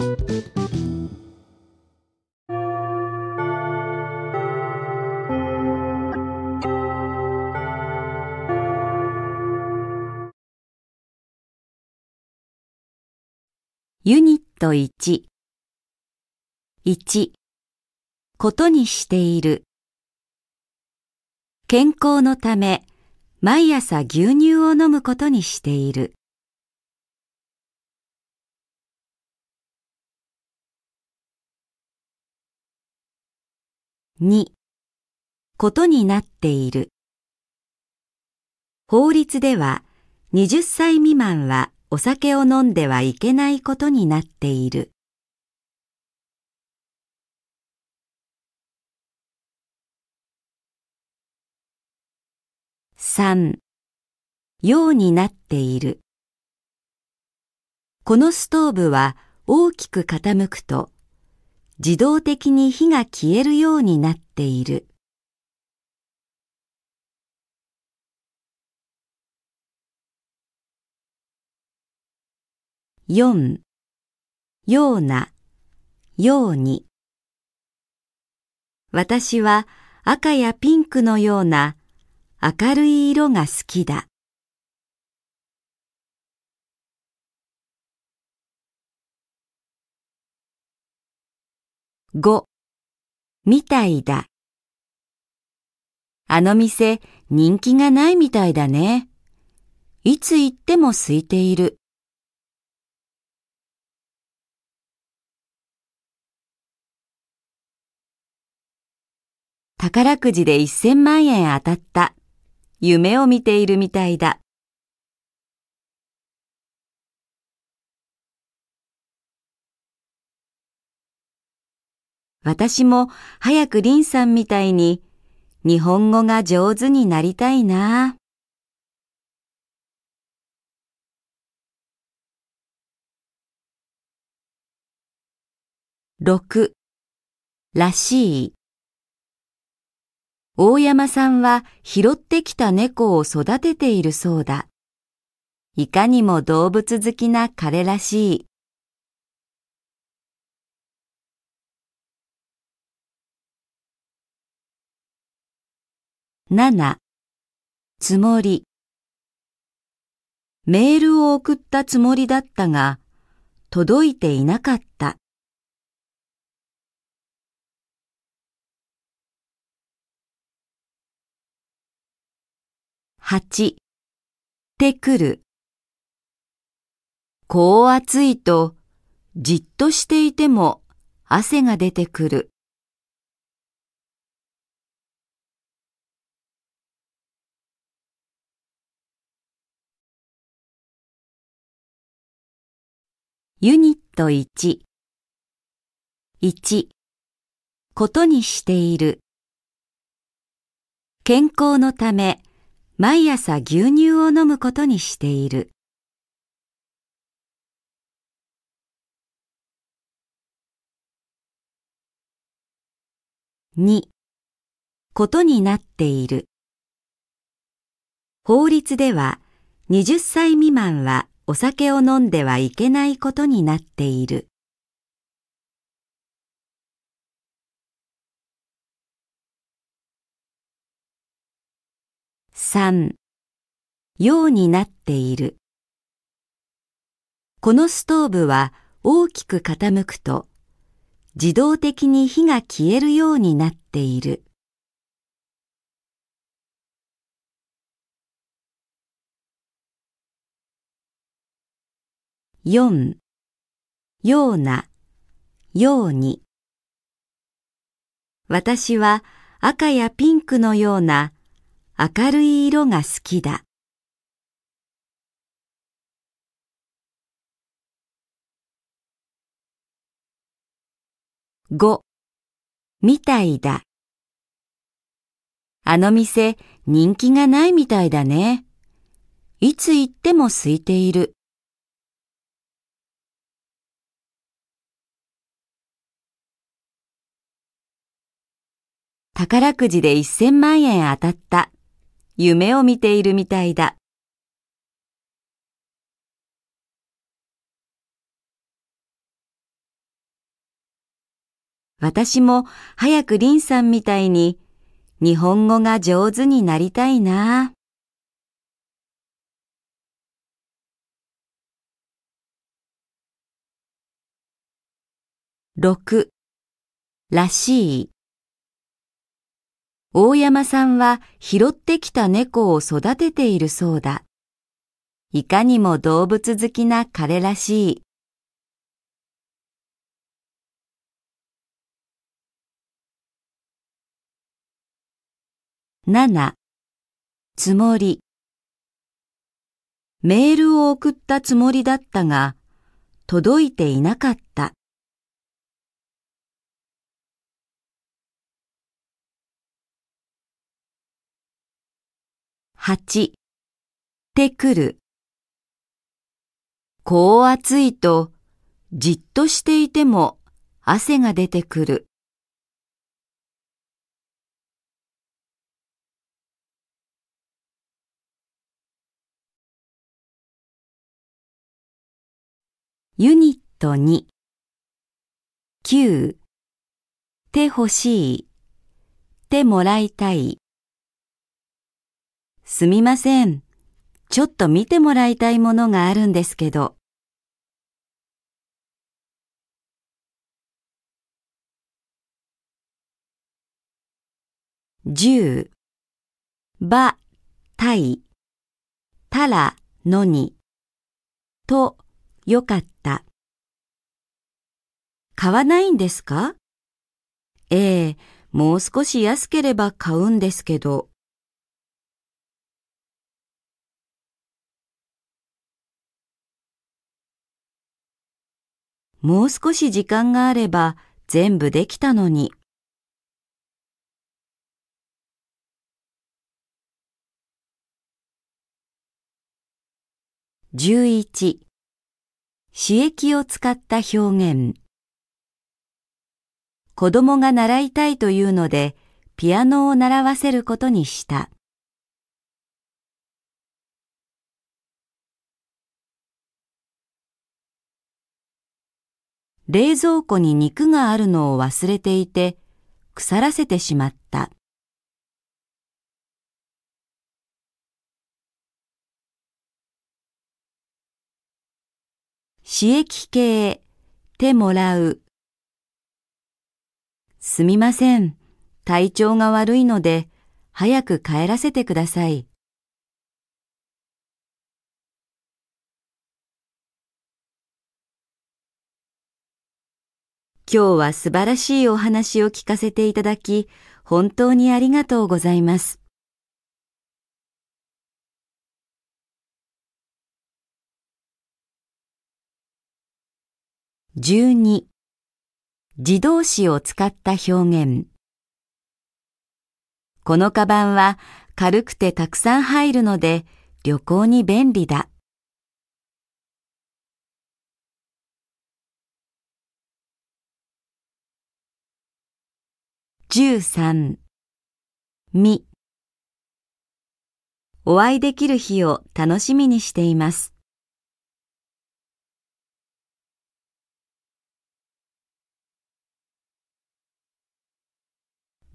ユニット1 1ことにしている。健康のため毎朝牛乳を飲むことにしている。2ことになっている法律では20歳未満はお酒を飲んではいけないことになっている。3ようになっている。このストーブは大きく傾くと自動的に火が消えるようになっている。4ようなように私は赤やピンクのような明るい色が好きだ。5みたいだ。あの店人気がないみたいだね。いつ行っても空いている。宝くじで1000万円当たった。夢を見ているみたいだ。私も早くリンさんみたいに日本語が上手になりたいな。6らしい大山さんは拾ってきた猫を育てているそうだ。いかにも動物好きな彼らしい。7つもりメールを送ったつもりだったが、届いていなかった。8てくるこう暑いとじっとしていても汗が出てくる。ユニット1 1ことにしている健康のため毎朝牛乳を飲むことにしている。2ことになっている。法律では20歳未満はお酒を飲んではいけないことになっている。3ようになっている。このストーブは大きく傾くと自動的に火が消えるようになっている。4ようなように私は赤やピンクのような明るい色が好きだ。5みたいだ。あの店人気がないみたいだね。いつ行っても空いている。宝くじで1000万円当たった。夢を見ているみたいだ。私も早くリンさんみたいに日本語が上手になりたいな。6らしい大山さんは拾ってきた猫を育てているそうだ。いかにも動物好きな彼らしい。7つもりメールを送ったつもりだったが、届いていなかった。8てくる。こう暑いとじっとしていても汗が出てくる。ユニット2 9手欲しい。手もらいたい。すみません。ちょっと見てもらいたいものがあるんですけど。十、ば、たい、たら、のに、と、よかった。買わないんですか？ええ、もう少し安ければ買うんですけど。もう少し時間があれば全部できたのに。11刺激を使った表現子供が習いたいというのでピアノを習わせることにした。冷蔵庫に肉があるのを忘れていて腐らせてしまった。刺激系、手もらう。すみません。体調が悪いので、早く帰らせてください。今日は素晴らしいお話を聞かせていただき、本当にありがとうございます。12自動詞を使った表現このカバンは軽くてたくさん入るので旅行に便利だ。13みお会いできる日を楽しみにしています。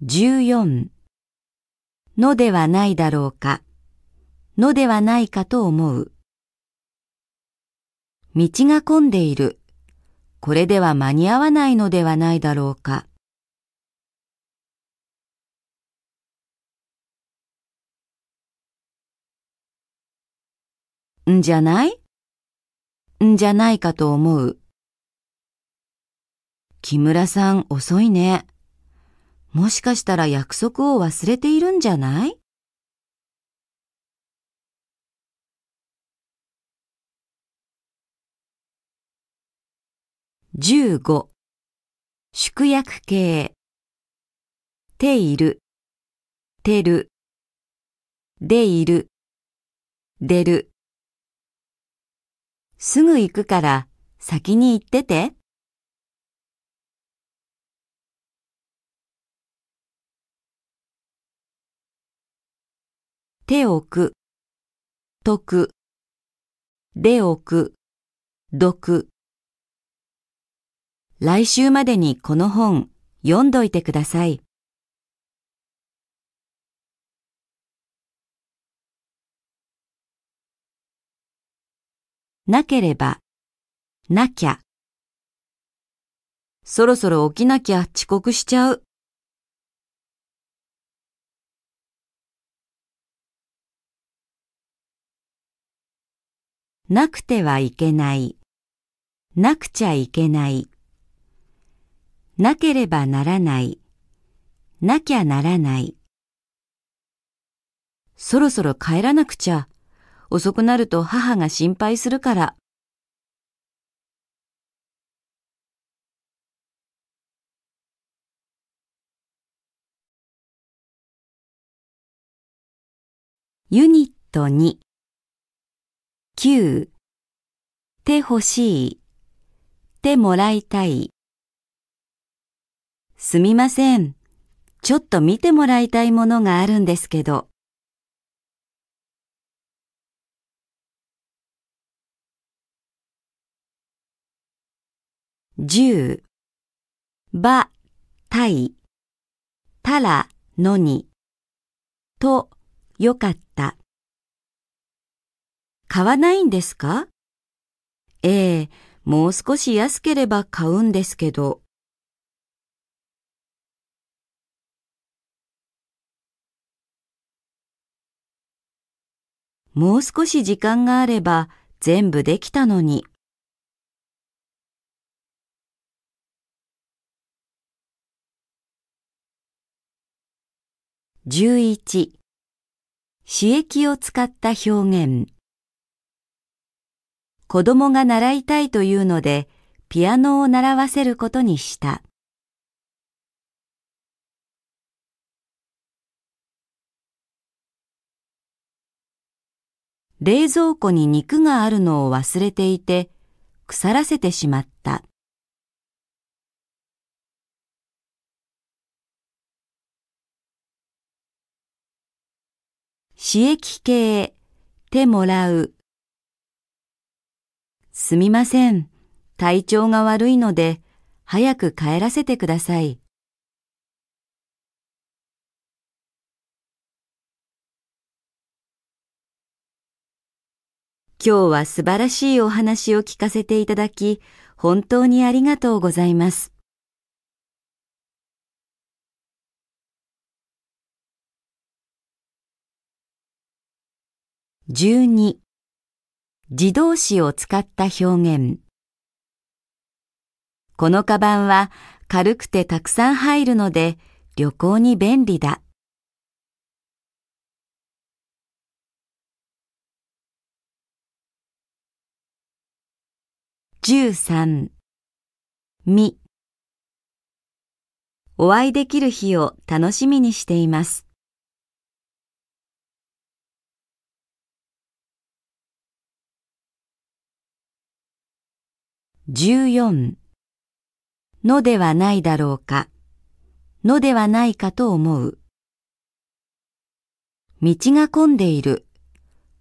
14のではないだろうか、のではないかと思う。道が混んでいる。これでは間に合わないのではないだろうか。んじゃない？んじゃないかと思う。木村さん遅いね。もしかしたら約束を忘れているんじゃない？15縮約形。ている。てる。でいる。出る。すぐ行くから先に行ってて。手置く、解く、で置く、読。来週までにこの本読んどいてください。なければ、なきゃ。そろそろ起きなきゃ遅刻しちゃう。なくてはいけない。なくちゃいけない。なければならない。なきゃならない。そろそろ帰らなくちゃ。遅くなると母が心配するから。ユニット2 9手欲しい手もらいたいすみません。ちょっと見てもらいたいものがあるんですけど。十、ば、たい、たら、のに、と、よかった。買わないんですか？ええ、もう少し安ければ買うんですけど。もう少し時間があれば全部できたのに。11刺激を使った表現子供が習いたいというのでピアノを習わせることにした。冷蔵庫に肉があるのを忘れていて腐らせてしまった。刺激系、手もらう。すみません。体調が悪いので、早く帰らせてください。今日は素晴らしいお話を聞かせていただき、本当にありがとうございます。12自動詞を使った表現このカバンは軽くてたくさん入るので旅行に便利だ。13みお会いできる日を楽しみにしています。14のではないだろうか、のではないかと思う。道が混んでいる。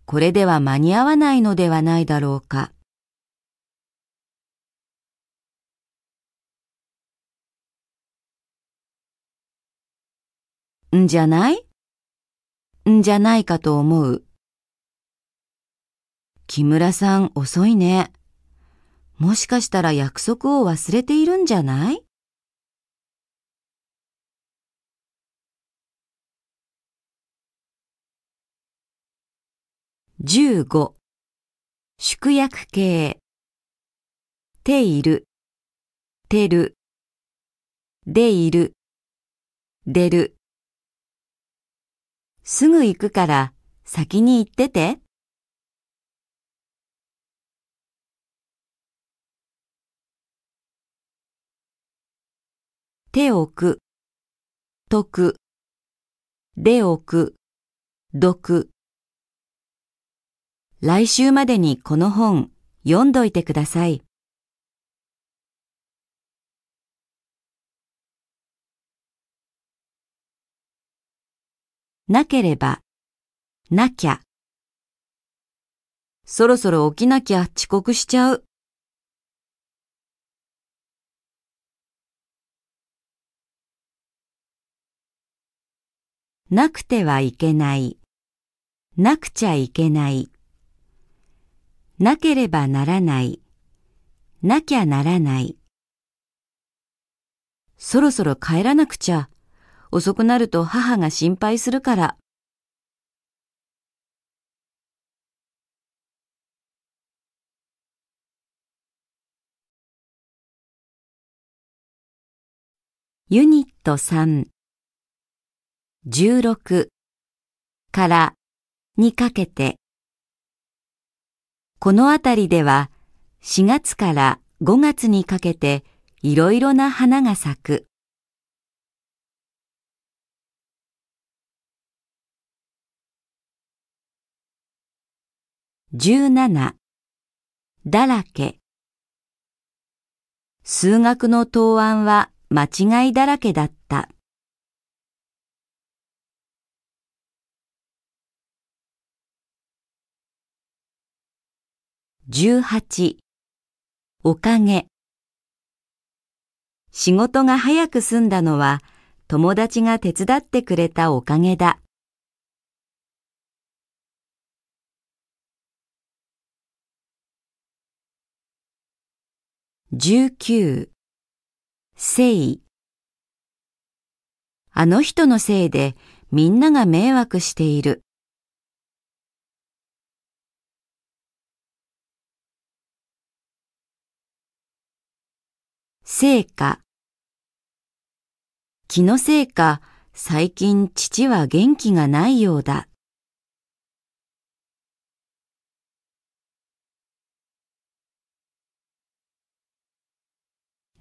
これでは間に合わないのではないだろうか。んじゃない？んじゃないかと思う。木村さん遅いね。もしかしたら約束を忘れているんじゃない？15宿約形。ている。てる。でいる。出る。すぐ行くから先に行ってて。手をく、とく、でおく、どく。来週までにこの本読んどいてください。なければ、なきゃ。そろそろ起きなきゃ遅刻しちゃう。なくてはいけない、なくちゃいけない、なければならない、なきゃならない。そろそろ帰らなくちゃ。遅くなると母が心配するから。ユニット3 16からにかけてこのあたりでは4月から5月にかけていろいろな花が咲く。17だらけ数学の答案は間違いだらけだった。18おかげ仕事が早く済んだのは友達が手伝ってくれたおかげだ。19せいあの人のせいでみんなが迷惑している。せいか気のせいか最近父は元気がないようだ。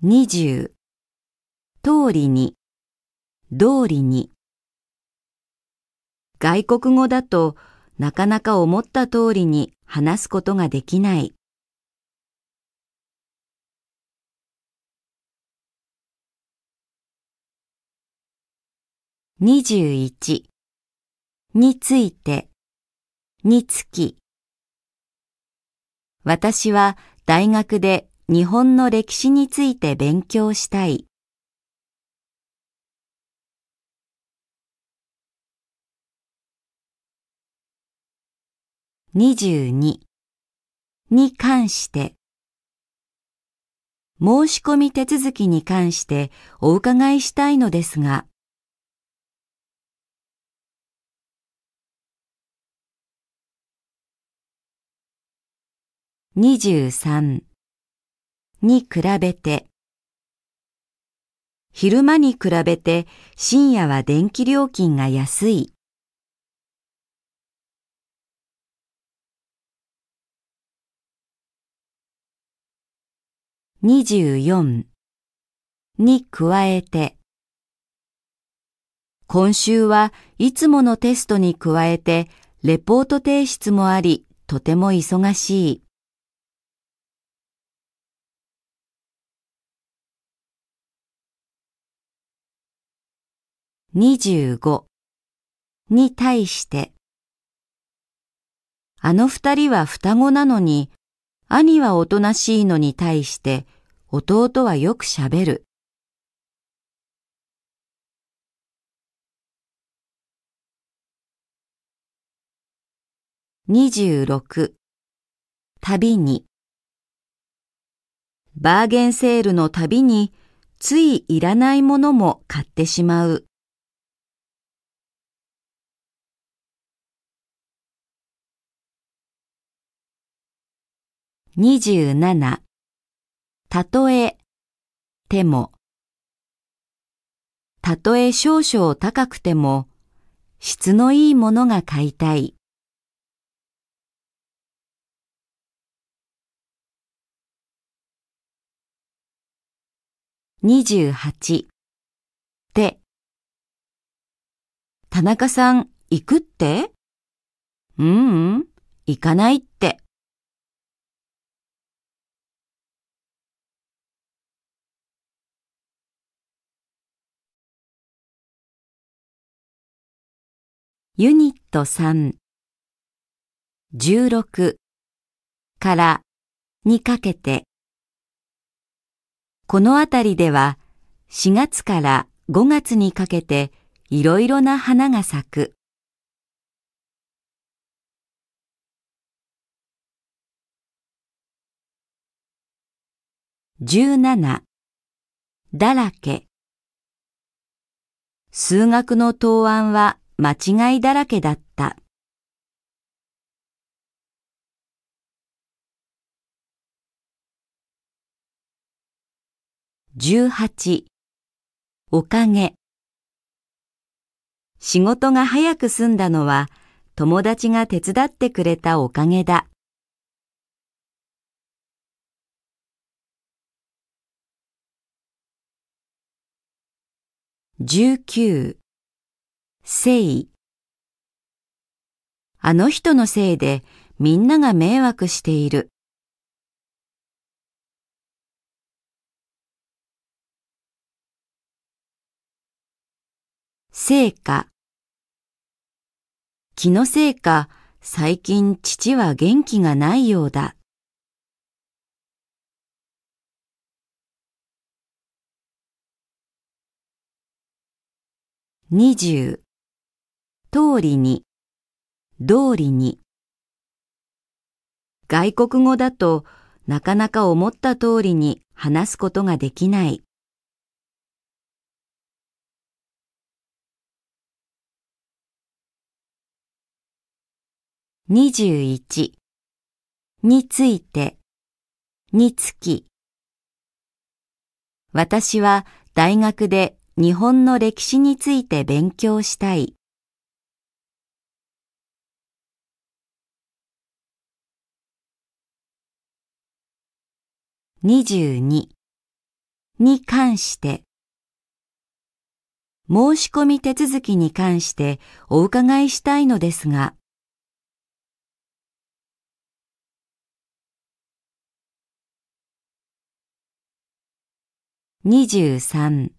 20通りに通りに外国語だとなかなか思った通りに話すことができない。21について。につき。私は大学で日本の歴史について勉強したい。22に関して。申し込み手続きに関してお伺いしたいのですが。23に比べて昼間に比べて深夜は電気料金が安い。24に加えて今週はいつものテストに加えてレポート提出もありとても忙しい。25に対してあの二人は双子なのに兄はおとなしいのに対して弟はよくしゃべる。26旅にバーゲンセールの旅についいらないものも買ってしまう。27たとえても。たとえ少々高くても。質のいいものが買いたい。28で田中さん行くって？ううん、行かないって。ユニット3 16からにかけて。このあたりでは4月から5月にかけていろいろな花が咲く。17だらけ。数学の答案は間違いだらけだった。18おかげ仕事が早く済んだのは友達が手伝ってくれたおかげだ。19せいあの人のせいでみんなが迷惑している。せいか気のせいか最近父は元気がないようだ。二十通りに。通りに。外国語だとなかなか思った通りに話すことができない。二十一。について。につき。私は大学で日本の歴史について勉強したい。22に関して。申し込み手続きに関してお伺いしたいのですが。23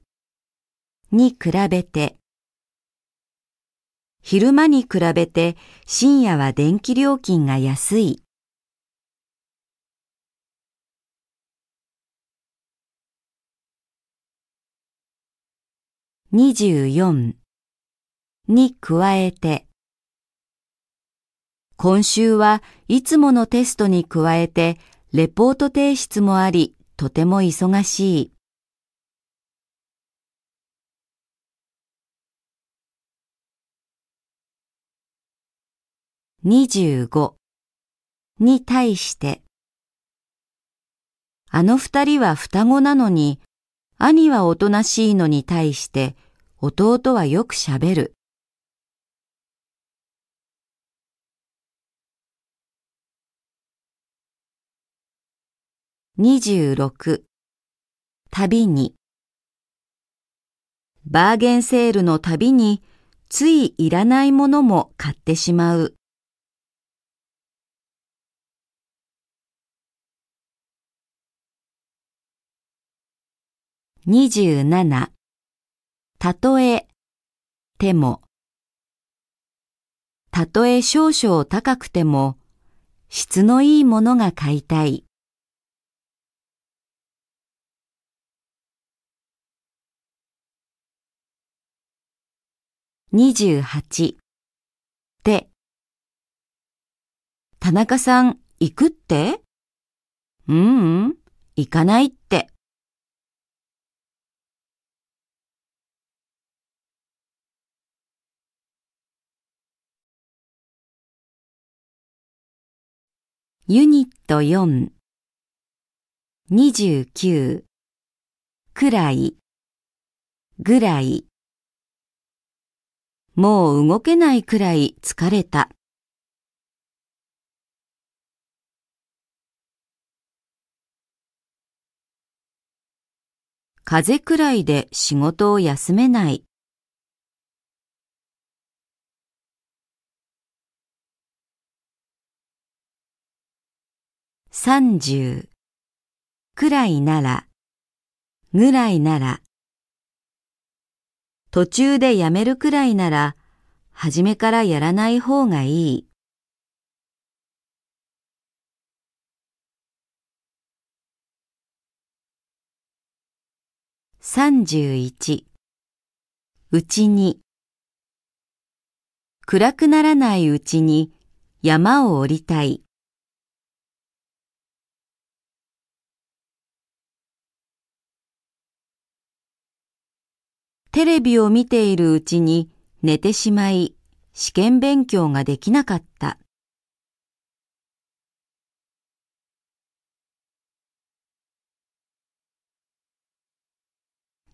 に比べて。昼間に比べて深夜は電気料金が安い。24に加えて。今週はいつものテストに加えてレポート提出もありとても忙しい。25に対して。あの二人は双子なのに兄はおとなしいのに対して弟はよくしゃべる。26旅にバーゲンセールの旅についいらないものも買ってしまう。27たとえてもたとえ少々高くても質のいいものが買いたい。28で田中さん行くって？ううん、行かないって。ユニット4 29くらいぐらいもう動けないくらい疲れた。風くらいで仕事を休めない。三十。くらいなら、ぐらいなら、途中でやめるくらいなら、初めからやらない方がいい。三十一。うちに。暗くならないうちに山を降りたい。テレビを見ているうちに寝てしまい試験勉強ができなかった。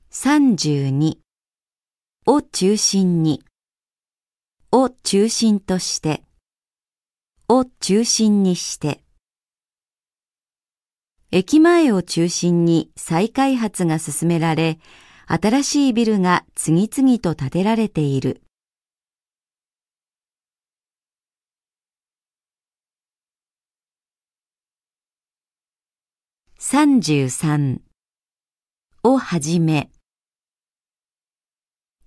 32を中心に。を中心として。を中心にして。駅前を中心に再開発が進められ新しいビルが次々と建てられている。33をはじめ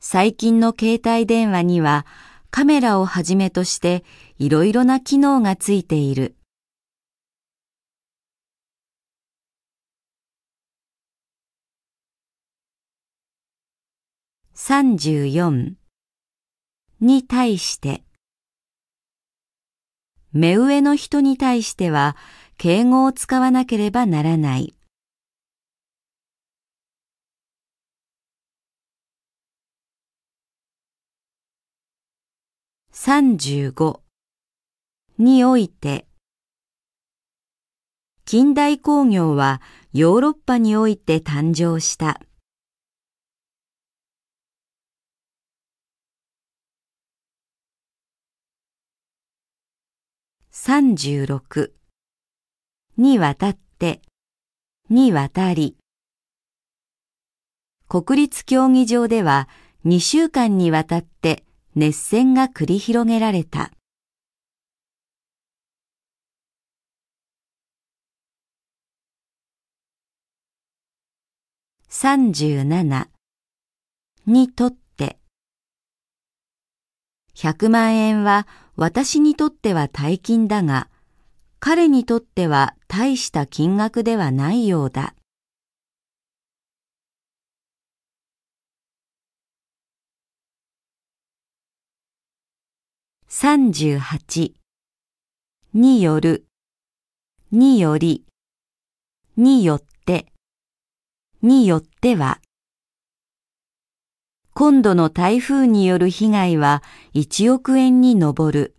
最近の携帯電話にはカメラをはじめとしていろいろな機能がついている。34に対して目上の人に対しては敬語を使わなければならない。35において近代工業はヨーロッパにおいて誕生した。36にわたって。にわたり。国立競技場では2週間にわたって熱戦が繰り広げられた。37にとって。100万円は私にとっては大金だが、彼にとっては大した金額ではないようだ。38による。により。によって。によっては。今度の台風による被害は1億円に上る。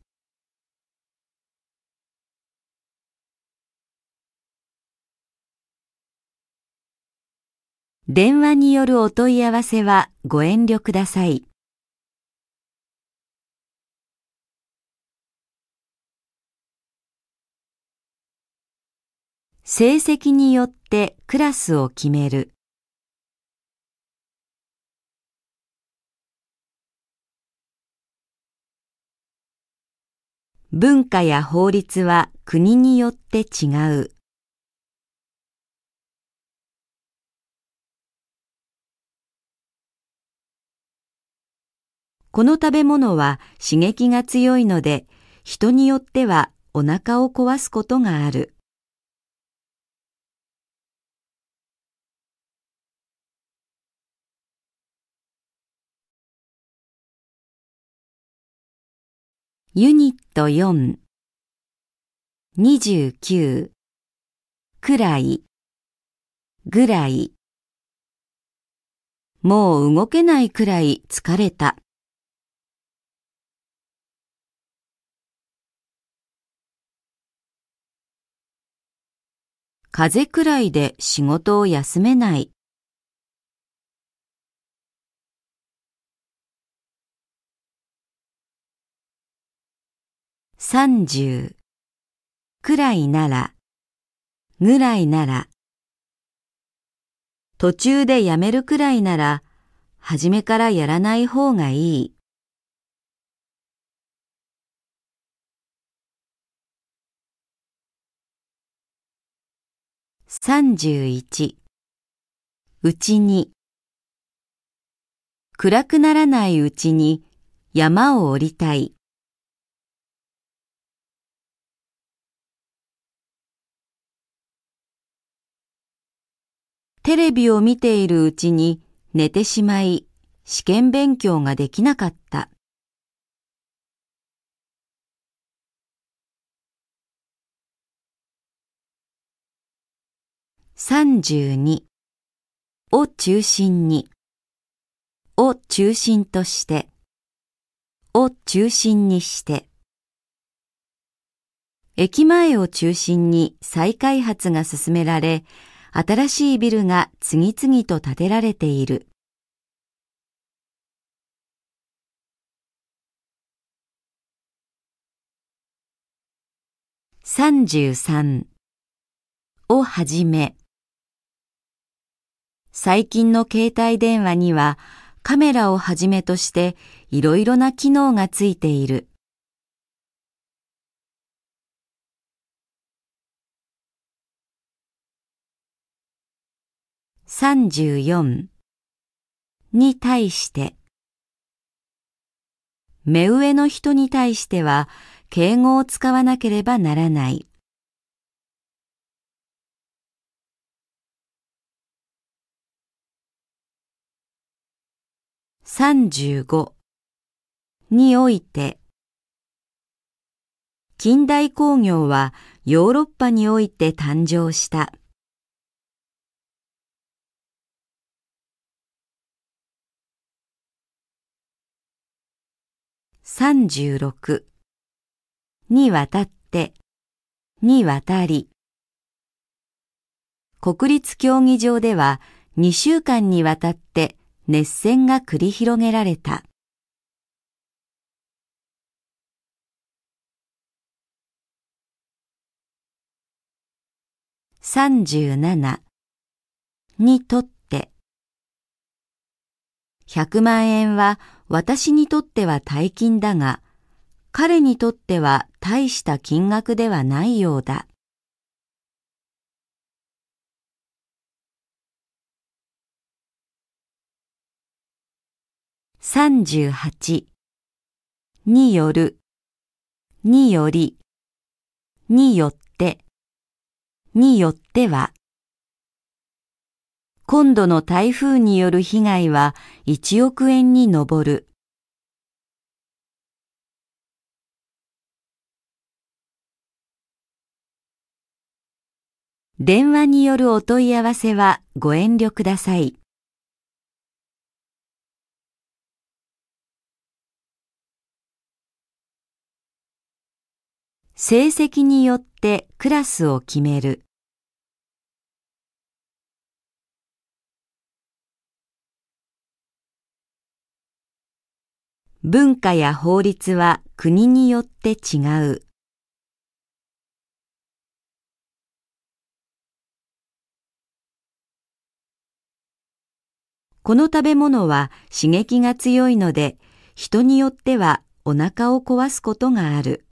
電話によるお問い合わせはご遠慮ください。成績によってクラスを決める。文化や法律は国によって違う。この食べ物は刺激が強いので、人によってはお腹を壊すことがある。ユニット4 29くらいぐらいもう動けないくらい疲れた。風くらいで仕事を休めない。三十。くらいなら。ぐらいなら。途中でやめるくらいなら初めからやらない方がいい。三十一。うちに。暗くならないうちに山を降りたい。テレビを見ているうちに寝てしまい、試験勉強ができなかった。32を中心に。を中心として。を中心にして。駅前を中心に再開発が進められ新しいビルが次々と建てられている。33をはじめ最近の携帯電話にはカメラをはじめとしていろいろな機能がついている。34に対して目上の人に対しては敬語を使わなければならない。35において近代工業はヨーロッパにおいて誕生した。36にわたって、にわたり。国立競技場では2週間にわたって熱戦が繰り広げられた。37にとって100万円は私にとっては大金だが彼にとっては大した金額ではないようだ。38による。により。によって。によっては。今度の台風による被害は1億円に上る。電話によるお問い合わせはご遠慮ください。成績によってクラスを決める。文化や法律は国によって違う。この食べ物は刺激が強いので、人によってはお腹を壊すことがある。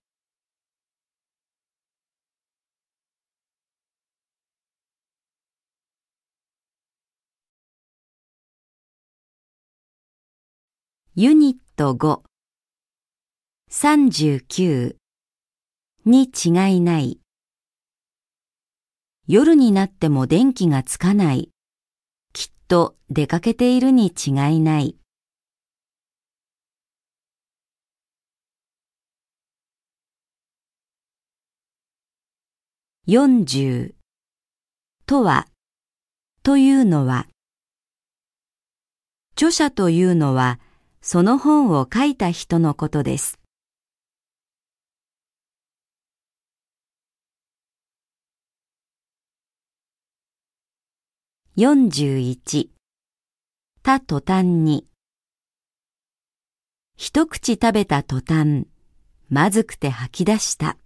ユニットト5 39に違いない。夜になっても電気がつかない。きっと出かけているに違いない。40とはというのは著者というのはその本を書いた人のことです。41た途端に。一口食べた途端まずくて吐き出した。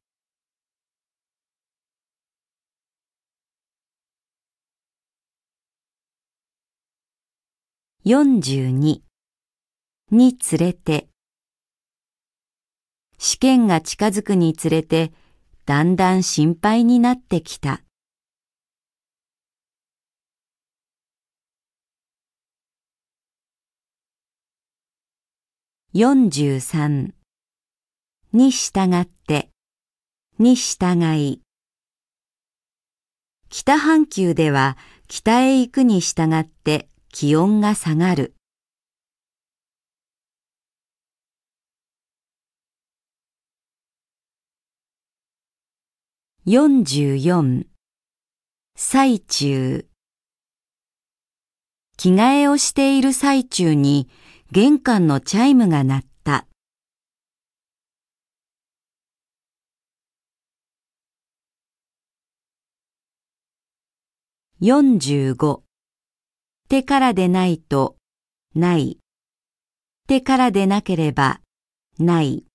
42につれて試験が近づくにつれてだんだん心配になってきた。43に従ってに従い北半球では北へ行くに従って気温が下がる。44最中。着替えをしている最中に玄関のチャイムが鳴った。45手からでないとない。手からでなければない。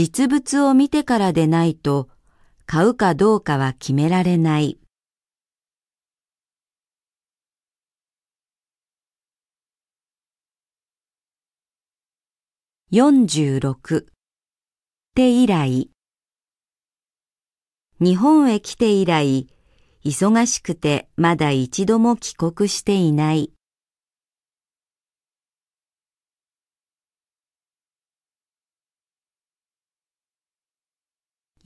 実物を見てからでないと買うかどうかは決められない。46手以来日本へ来て以来忙しくてまだ一度も帰国していない。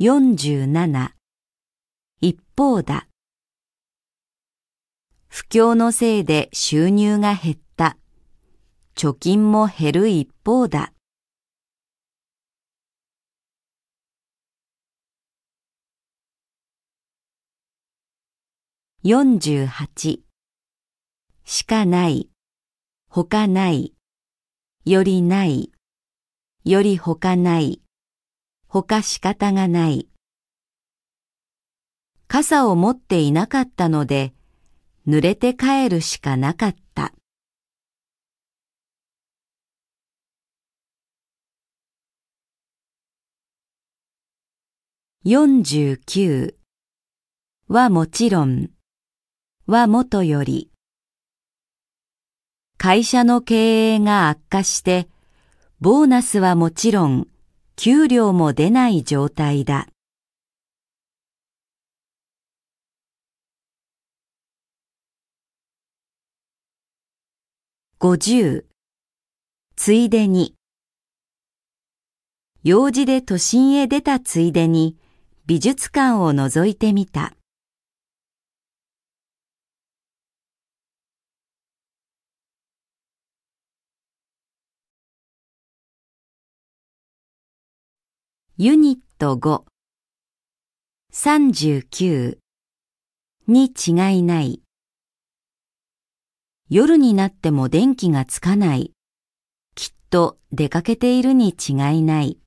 47一方だ。不況のせいで収入が減った。貯金も減る一方だ。48しかない、他ない、よりない、より他ない、他仕方がない。傘を持っていなかったので、濡れて帰るしかなかった。49はもちろんはもとより、会社の経営が悪化して、ボーナスはもちろん、給料も出ない状態だ。五十ついでに用事で都心へ出たついでに美術館を覗いてみた。ユニット5 39に違いない。夜になっても電気がつかない。きっと出かけているに違いない。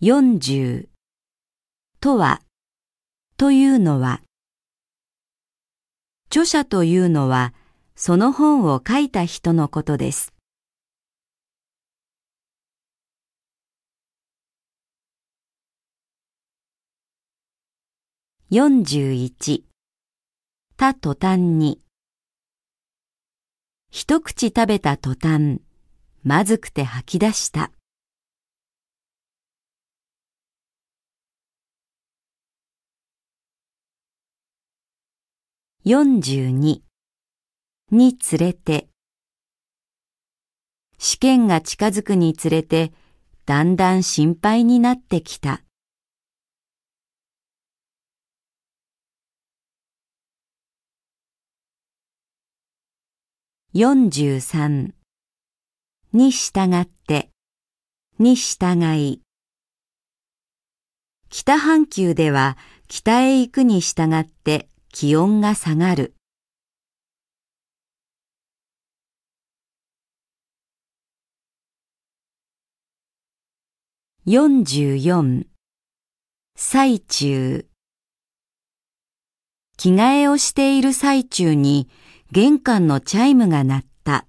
40とはというのは著者というのはその本を書いた人のことです。41た途端に。一口食べた途端まずくて吐き出した。42につれて試験が近づくにつれてだんだん心配になってきた。43に従ってに従い北半球では北へ行くに従って気温が下がる。44最中。着替えをしている最中に玄関のチャイムが鳴った。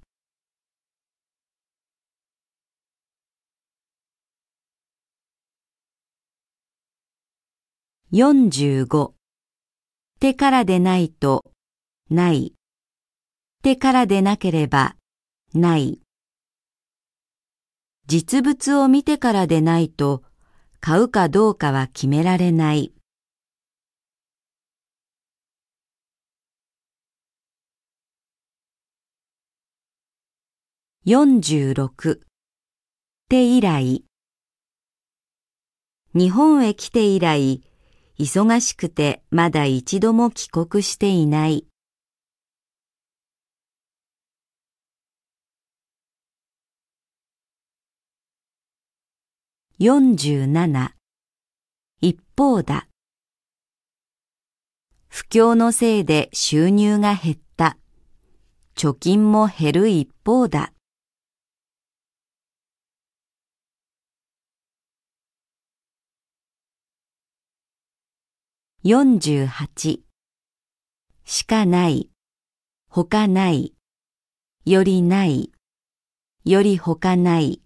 45手からでないとない。手からでなければない。実物を見てからでないと買うかどうかは決められない。46手以来日本へ来て以来忙しくてまだ一度も帰国していない。47一方だ。不況のせいで収入が減った。貯金も減る一方だ。48しかない、他ない、よりない、より他ない、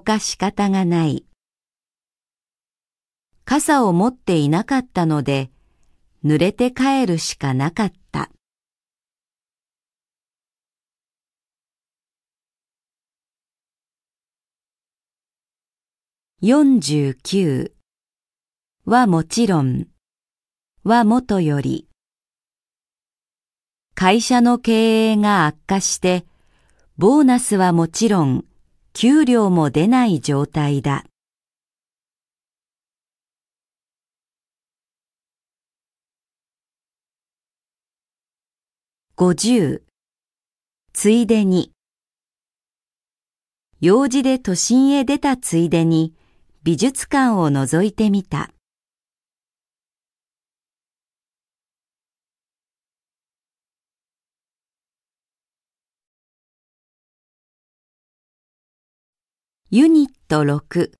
他仕方がない。傘を持っていなかったので、濡れて帰るしかなかった。49はもちろんはもとより会社の経営が悪化してボーナスはもちろん給料も出ない状態だ。50ついでに用事で都心へ出たついでに美術館を覗いてみた。ユニット6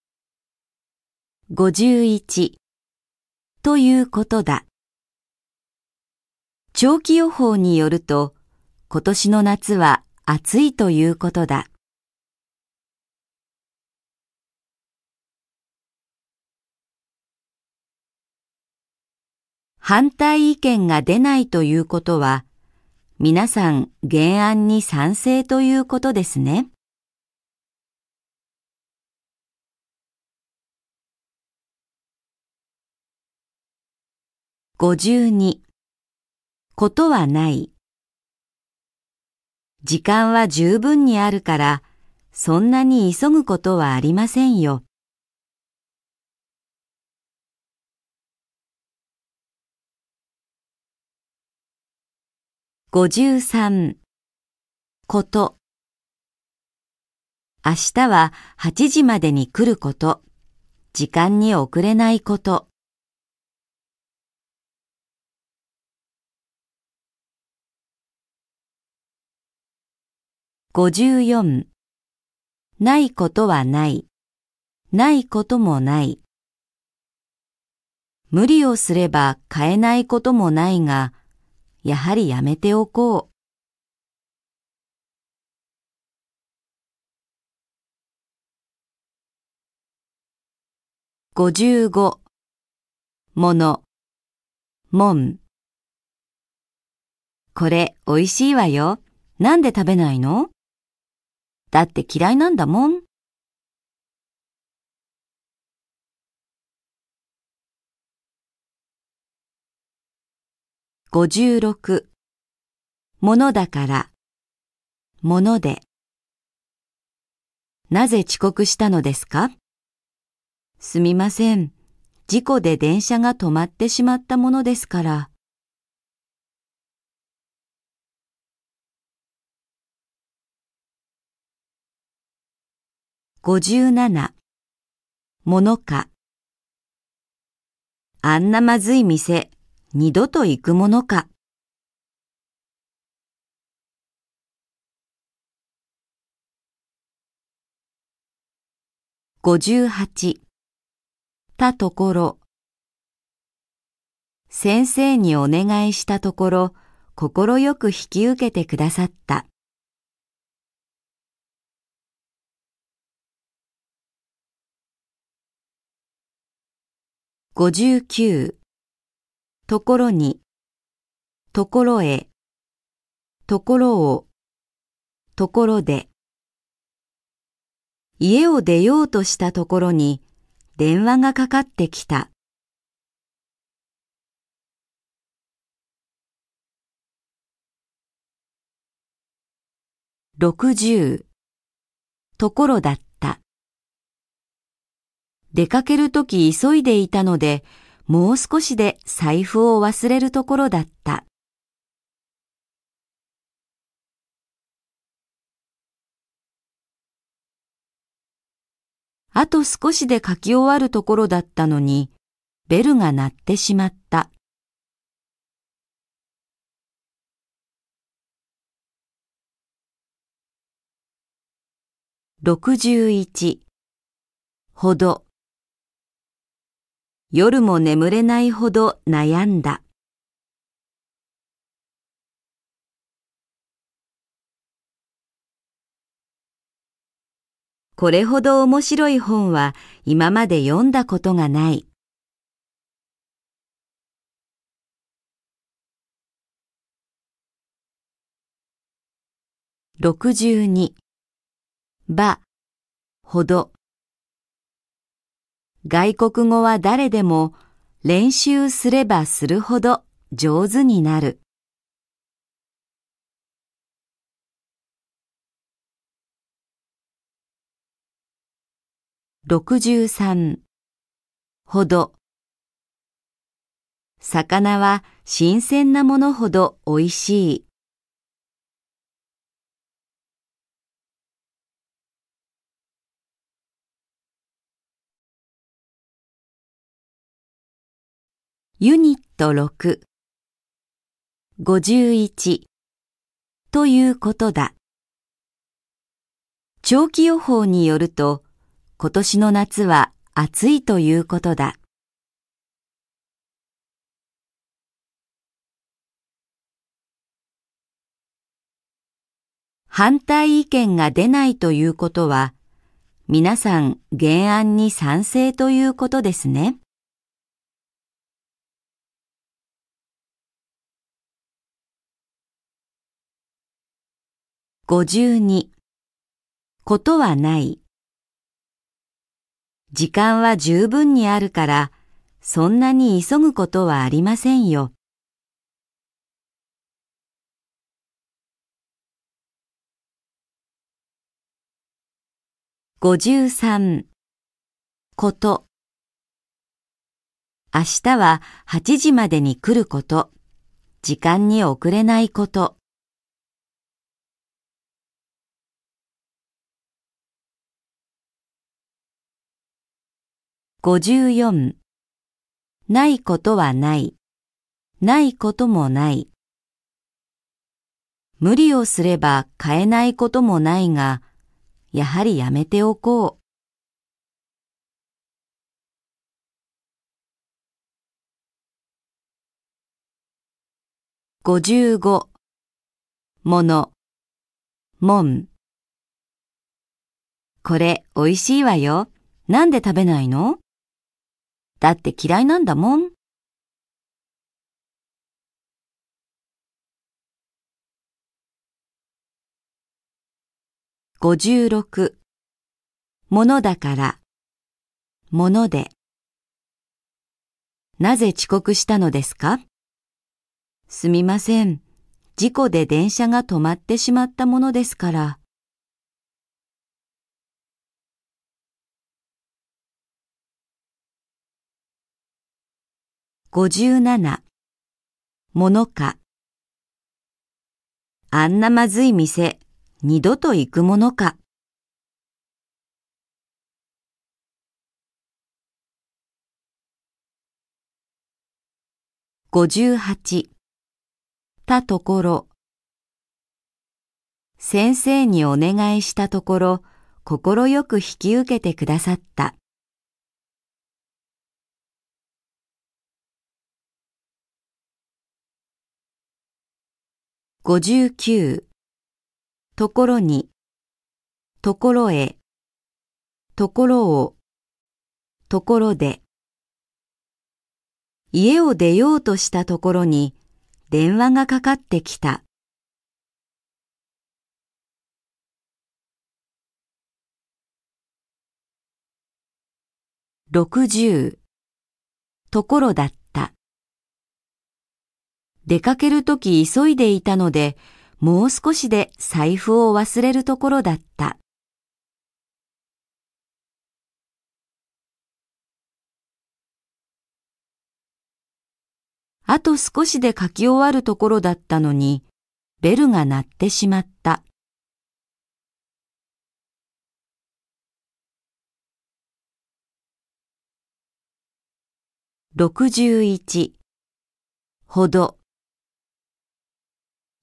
51ということだ。長期予報によると、今年の夏は暑いということだ。反対意見が出ないということは、皆さん原案に賛成ということですね。52ことはない。時間は十分にあるから、そんなに急ぐことはありませんよ。53こと。明日は8時までに来ること。時間に遅れないこと。54ないことはない。ないこともない。無理をすれば買えないこともないが、やはりやめておこう。55ものもんこれおいしいわよ。なんで食べないの？だって嫌いなんだもん。56ものだから、もので。なぜ遅刻したのですか？すみません。事故で電車が止まってしまったものですから。57ものか。あんなまずい店二度と行くものか。58たところ。先生にお願いしたところ心よく引き受けてくださった。59ところに。ところへ。ところを。ところで。家を出ようとしたところに。電話がかかってきた。60ところだった。出かけるとき急いでいたので、もう少しで財布を忘れるところだった。あと少しで書き終わるところだったのに、ベルが鳴ってしまった。61ほど夜も眠れないほど悩んだ。これほど面白い本は今まで読んだことがない。62ば、ほど。外国語は誰でも練習すればするほど上手になる。63ほど魚は新鮮なものほどおいしい。ユニット6 51ということだ。長期予報によると、今年の夏は暑いということだ。反対意見が出ないということは、皆さん原案に賛成ということですね。52ことはない。時間は十分にあるから、そんなに急ぐことはありませんよ。53こと。明日は8時までに来ること。時間に遅れないこと。54ないことはない。ないこともない。無理をすれば変えないこともないが、やはりやめておこう。55ものもんこれおいしいわよ。なんで食べないの？だって嫌いなんだもん。56ものだから、もので。なぜ遅刻したのですか？すみません。事故で電車が止まってしまったものですから。57ものかあんなまずい店二度と行くものか58たところ。先生にお願いしたところ心よく引き受けてくださった。59ところに。ところへ。ところを。ところで。家を出ようとしたところに。電話がかかってきた。60ところだった。出かけるとき急いでいたので、もう少しで財布を忘れるところだった。あと少しで書き終わるところだったのに、ベルが鳴ってしまった。61ほど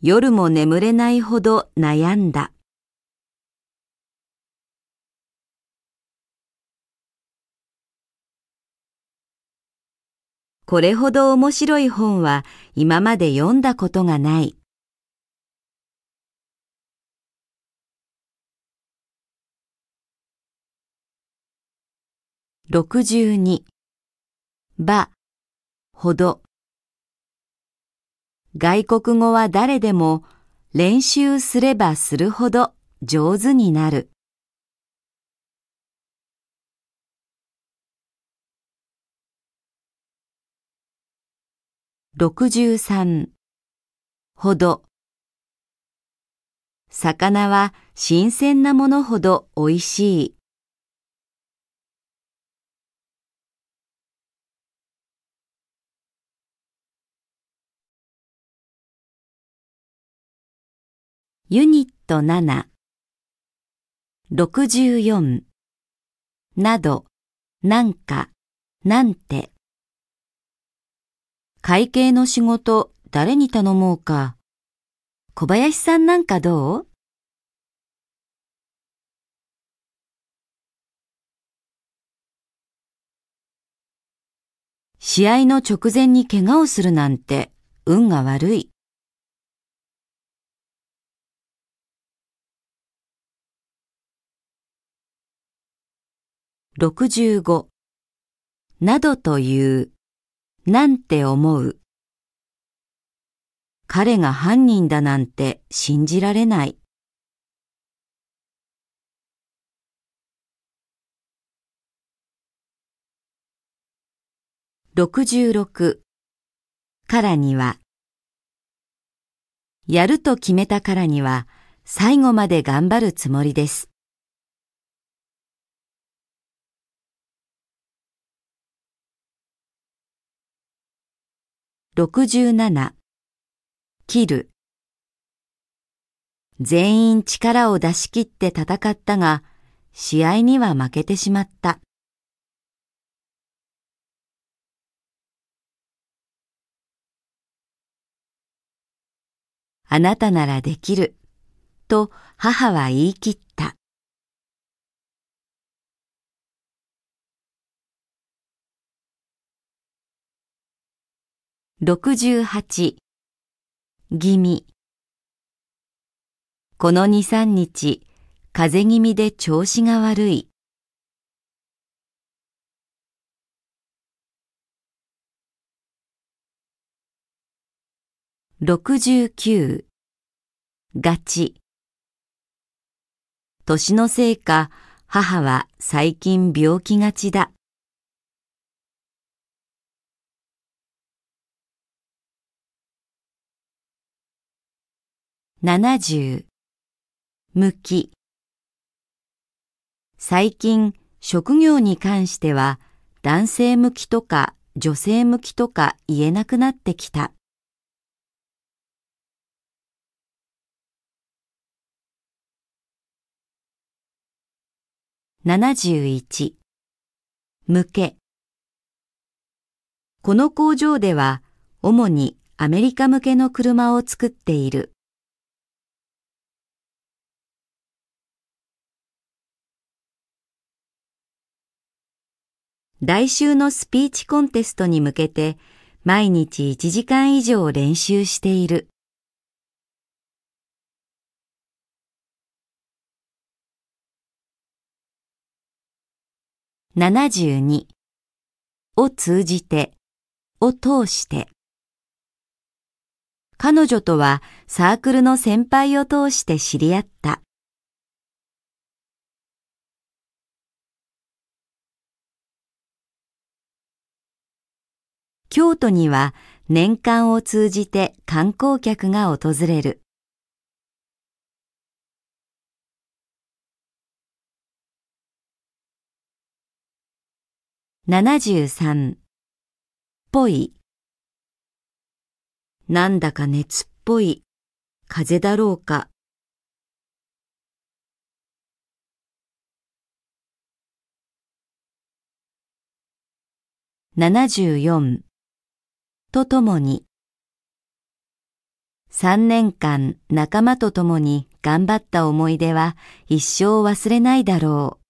夜も眠れないほど悩んだ。これほど面白い本は今まで読んだことがない。62ば、ほど。外国語は誰でも練習すればするほど上手になる。63ほど魚は新鮮なものほどおいしい。ユニット7 64など、なんか、なんて。会計の仕事誰に頼もうか。小林さんなんかどう？試合の直前に怪我をするなんて運が悪い。65などという、なんて思う。彼が犯人だなんて信じられない。66からにはやると決めたからには最後まで頑張るつもりです。67切る全員力を出し切って戦ったが、試合には負けてしまった。あなたならできる、と母は言い切った。68気味。この二三日風邪気味で調子が悪い。69ガチ。年のせいか母は最近病気がちだ。70向き最近職業に関しては男性向きとか女性向きとか言えなくなってきた。71向けこの工場では主にアメリカ向けの車を作っている。来週のスピーチコンテストに向けて毎日1時間以上練習している。72を通じてを通して彼女とはサークルの先輩を通して知り合った。京都には年間を通じて観光客が訪れる。73ぽい。なんだか熱っぽい。風だろうか。74とともに3年間仲間と共に頑張った思い出は一生忘れないだろう。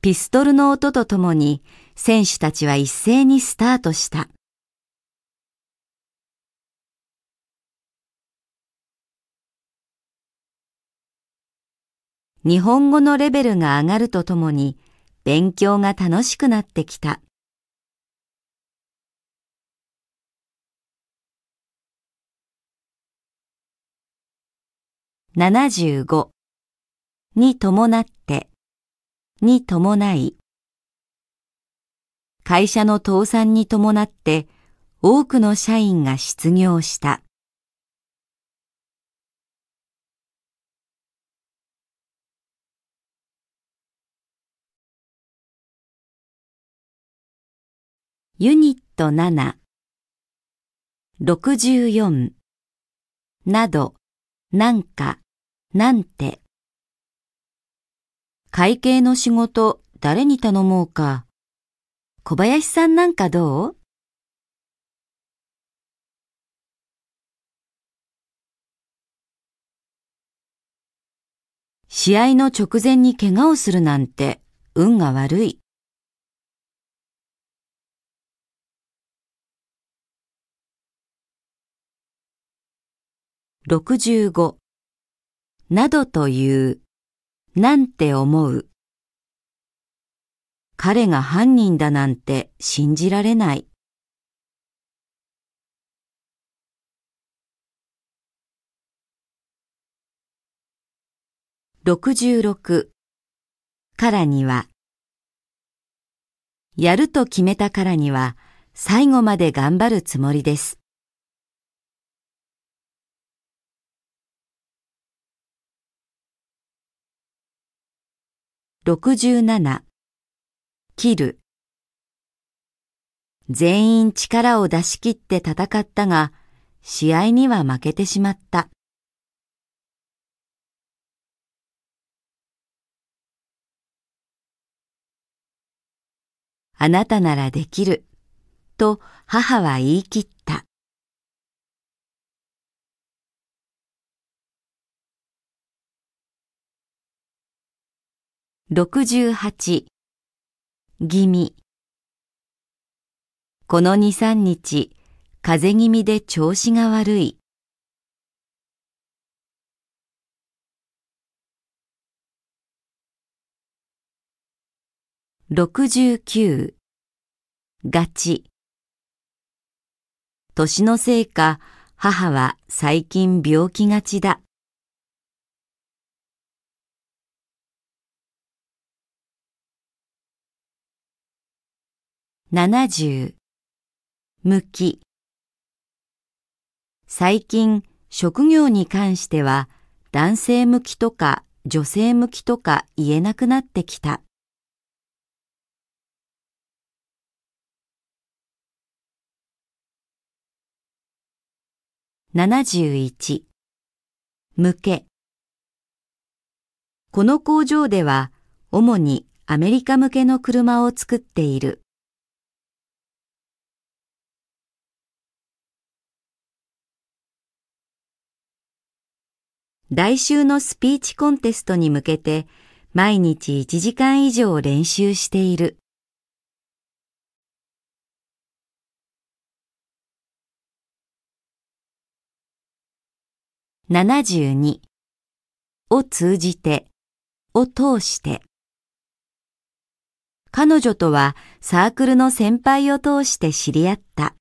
ピストルの音とともに選手たちは一斉にスタートした。日本語のレベルが上がるとともに勉強が楽しくなってきた。75に伴ってに伴い会社の倒産に伴って多くの社員が失業した。ユニット7 64など、なんか、なんて。会計の仕事誰に頼もうか。小林さんなんかどう？試合の直前に怪我をするなんて運が悪い。65などという、なんて思う。彼が犯人だなんて信じられない。66からにはやると決めたからには最後まで頑張るつもりです。67切る全員力を出し切って戦ったが、試合には負けてしまった。あなたならできる、と母は言い切った。68気味。この二三日風邪気味で調子が悪い。69ガチ。年のせいか母は最近病気がちだ。70向き最近職業に関しては男性向きとか女性向きとか言えなくなってきた。71向けこの工場では主にアメリカ向けの車を作っている。来週のスピーチコンテストに向けて毎日1時間以上練習している。72を通じてを通して彼女とはサークルの先輩を通して知り合った。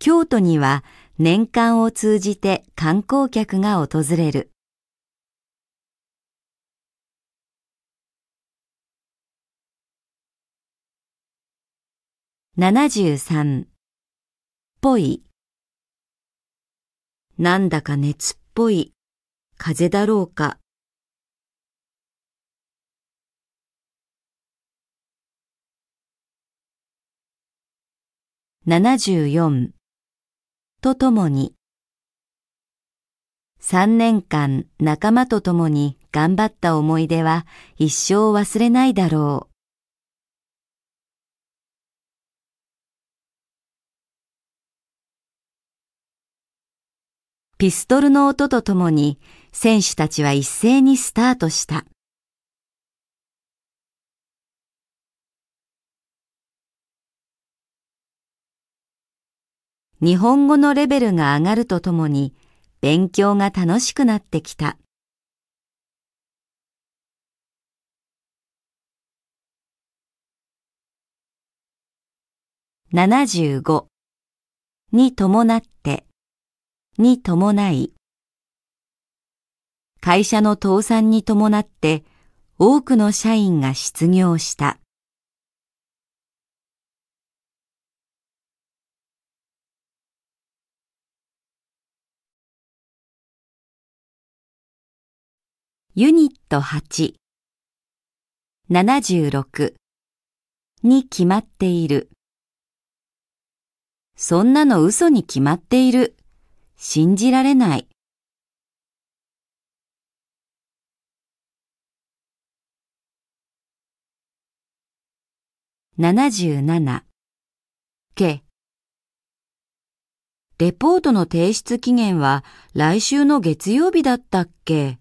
京都には年間を通じて観光客が訪れる。73ぽい。なんだか熱っぽい。風だろうか。74とともに3年間仲間と共に頑張った思い出は一生忘れないだろう。ピストルの音とともに選手たちは一斉にスタートした。日本語のレベルが上がるとともに勉強が楽しくなってきた。75に伴ってに伴い会社の倒産に伴って多くの社員が失業した。ユニット8 76に決まっている。そんなの嘘に決まっている。信じられない。77けレポートの提出期限は来週の月曜日だったっけ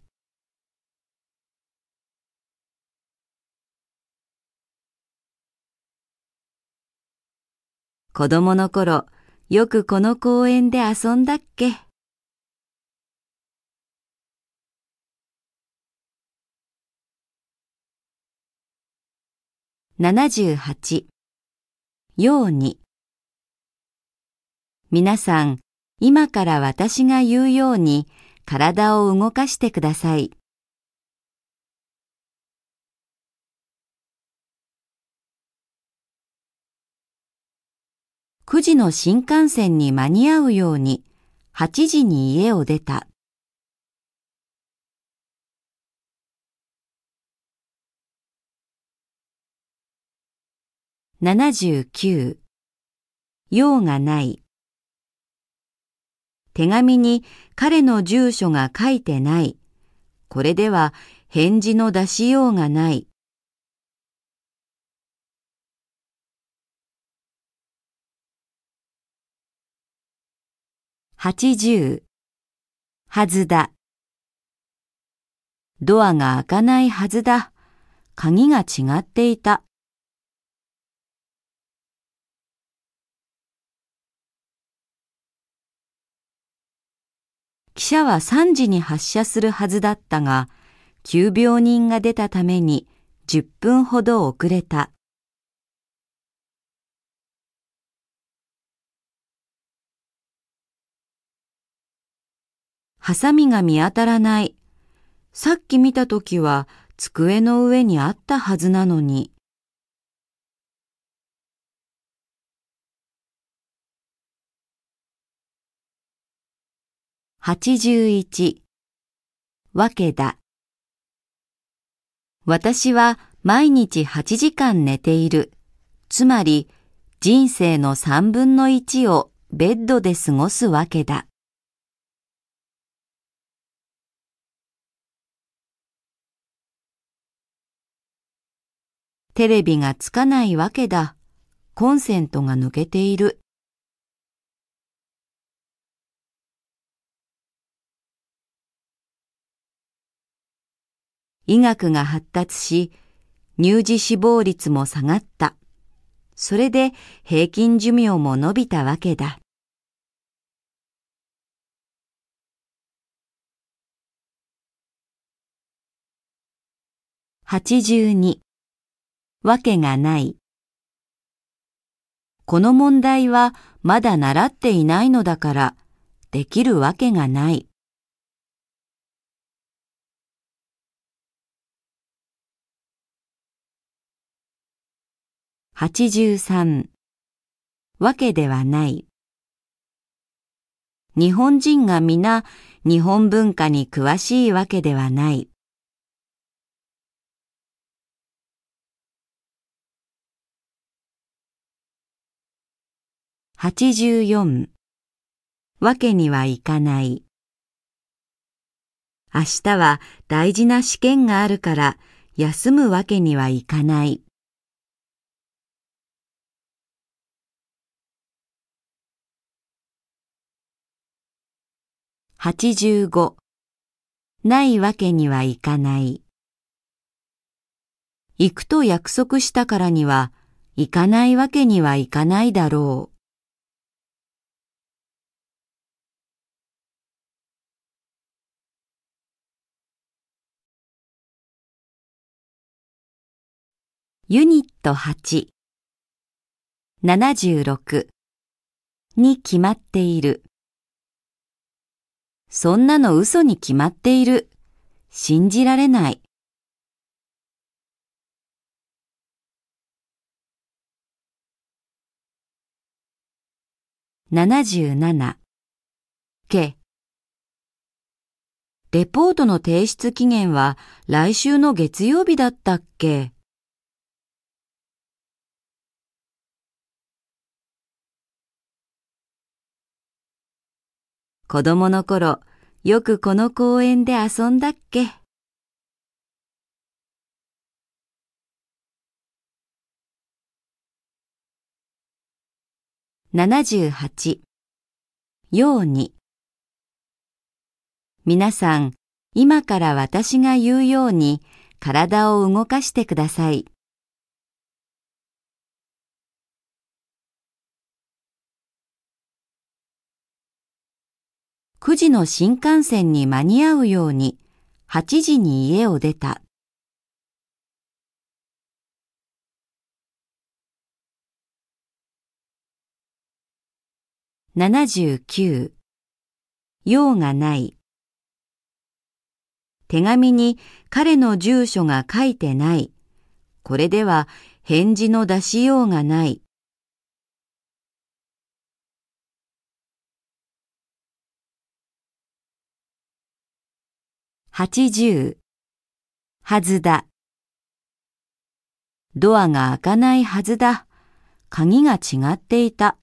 子供の頃、よくこの公園で遊んだっけ？78ように。皆さん、今から私が言うように体を動かしてください。9時の新幹線に間に合うように8時に家を出た。79用がない手紙に彼の住所が書いてない。これでは返事の出しようがない。80はずだ。ドアが開かないはずだ。鍵が違っていた。汽車は3時に発車するはずだったが急病人が出たために10分ほど遅れた。ハサミが見当たらない。さっき見たときは机の上にあったはずなのに。81わけだ私は毎日8時間寝ている。つまり人生の3分の1をベッドで過ごすわけだ。テレビがつかないわけだ。コンセントが抜けている。医学が発達し、乳児死亡率も下がった。それで平均寿命も伸びたわけだ。82わけがない。この問題はまだ習っていないのだから、できるわけがない。83わけではない。日本人が皆日本文化に詳しいわけではない。84わけにはいかない。明日は大事な試験があるから休むわけにはいかない。85ないわけにはいかない。行くと約束したからには行かないわけにはいかないだろう。ユニット8 76に決まっている。そんなの嘘に決まっている。信じられない。77けレポートの提出期限は来週の月曜日だったっけ子供の頃、よくこの公園で遊んだっけ？78ように。皆さん、今から私が言うように体を動かしてください。9時の新幹線に間に合うように8時に家を出た。79用がない手紙に彼の住所が書いてない。これでは返事の出しようがない。80はずだ。ドアが開かないはずだ。鍵が違っていた。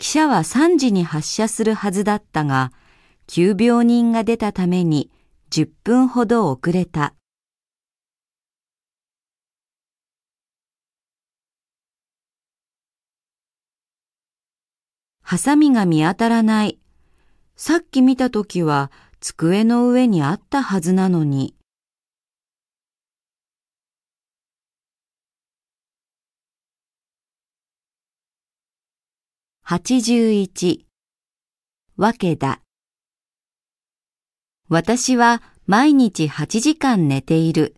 汽車は3時に発車するはずだったが急病人が出たために10分ほど遅れた。ハサミが見当たらない。さっき見たときは机の上にあったはずなのに。81わけだ。私は毎日8時間寝ている。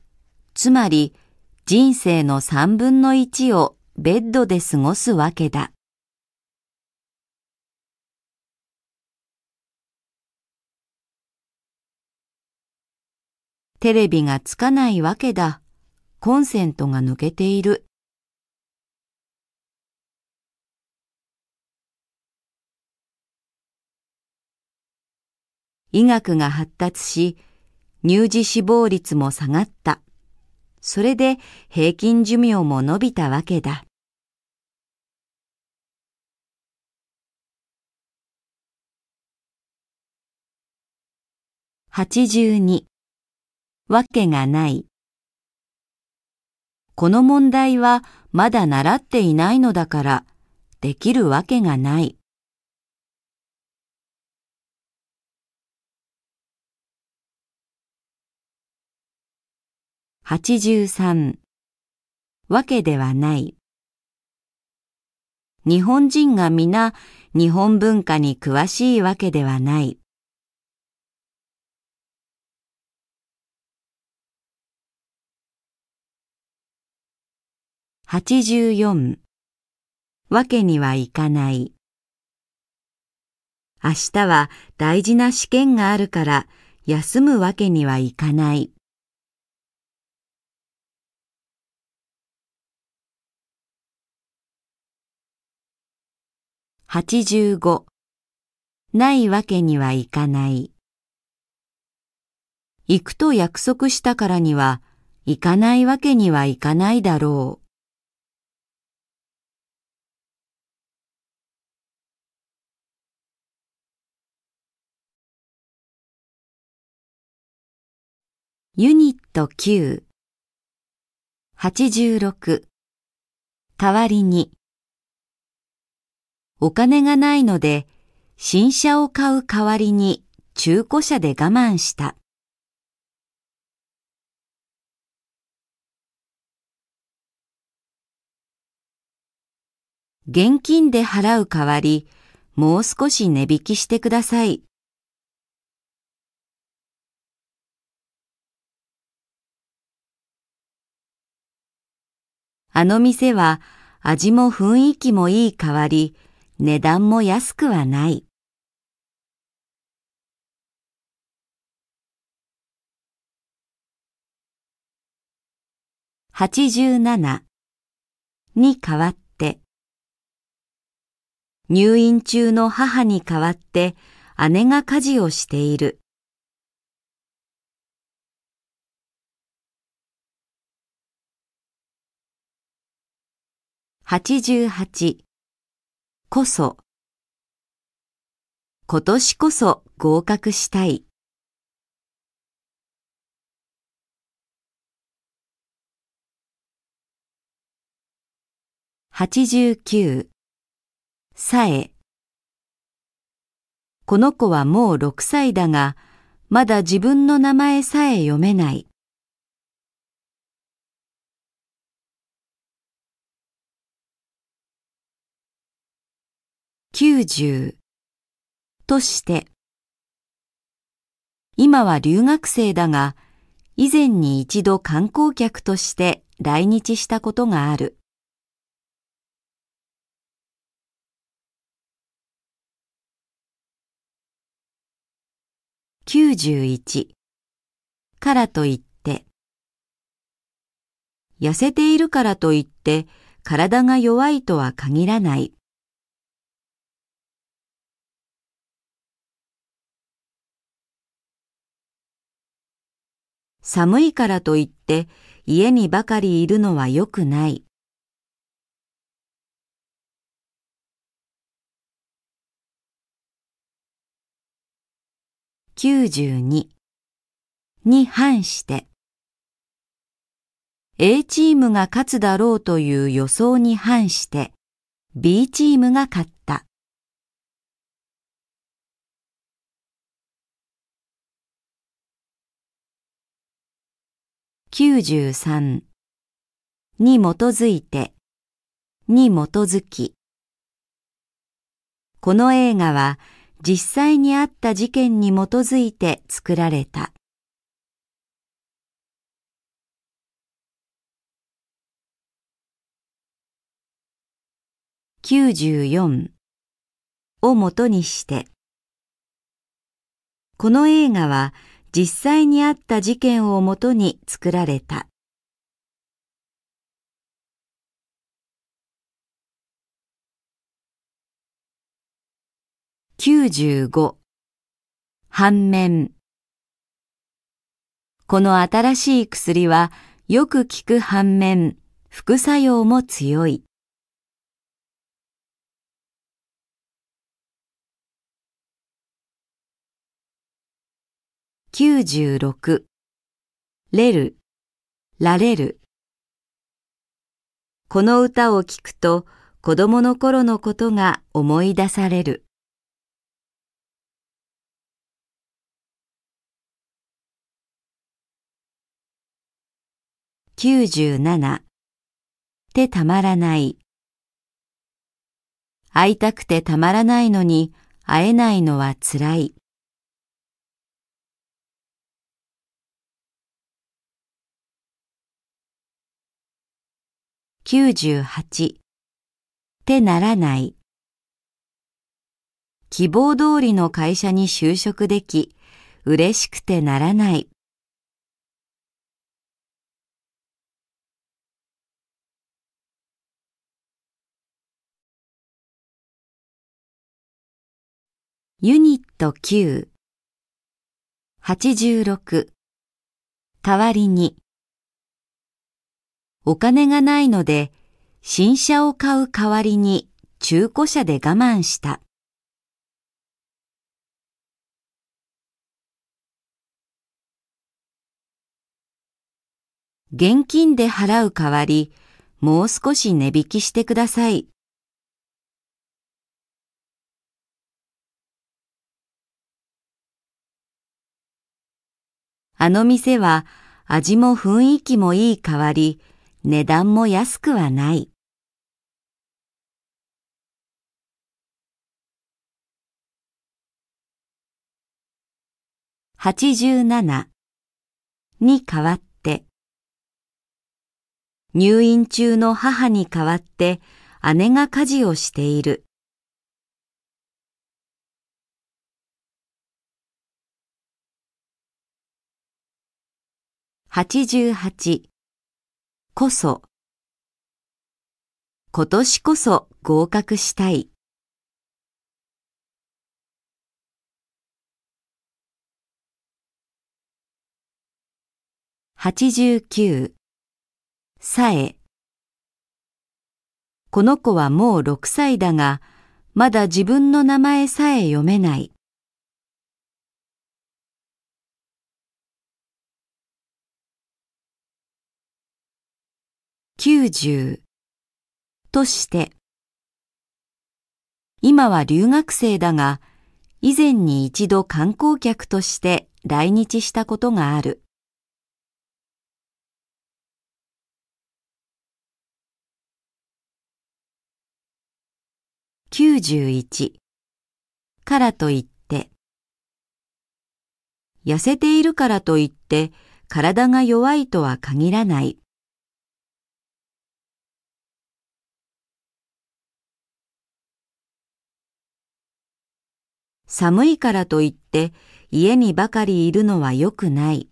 つまり人生の3分の1をベッドで過ごすわけだ。テレビがつかないわけだ。コンセントが抜けている。医学が発達し、乳児死亡率も下がった。それで平均寿命も伸びたわけだ。82わけがない。この問題はまだ習っていないのだから、できるわけがない。83わけではない。日本人が皆日本文化に詳しいわけではない。84わけにはいかない。明日は大事な試験があるから休むわけにはいかない。85ないわけにはいかない。行くと約束したからには、行かないわけにはいかないだろう。ユニット9 86代わりにお金がないので新車を買う代わりに中古車で我慢した。現金で払う代わり、もう少し値引きしてください。あの店は味も雰囲気もいい代わり、値段も安くはない。87に代わって入院中の母に代わって姉が家事をしている。88こそ今年こそ合格したい。89さえこの子はもう6歳だが、まだ自分の名前さえ読めない。90として今は留学生だが以前に一度観光客として来日したことがある。91からといって痩せているからといって体が弱いとは限らない。寒いからといって家にばかりいるのは良くない。92に反して A チームが勝つだろうという予想に反して B チームが勝った。93に基づいて。に基づき。この映画は実際にあった事件に基づいて作られた。94をもとにして。この映画は実際にあった事件をもとに作られた。95反面この新しい薬はよく効く反面副作用も強い。96れる、られる。この歌を聴くと子供の頃のことが思い出される。97てたまらない。会いたくてたまらないのに会えないのはつらい。98てならない。希望通りの会社に就職でき、嬉しくてならない。ユニット9 86代わりに。お金がないので、新車を買う代わりに中古車で我慢した。現金で払う代わり、もう少し値引きしてください。あの店は味も雰囲気もいい代わり、値段も安くはない。87に代わって、入院中の母に代わって姉が家事をしている。88こそ今年こそ合格したい。89さえこの子はもう6歳だが、まだ自分の名前さえ読めない。90として、今は留学生だが、以前に一度観光客として来日したことがある。91からといって、痩せているからといって体が弱いとは限らない。寒いからといって家にばかりいるのは良くない。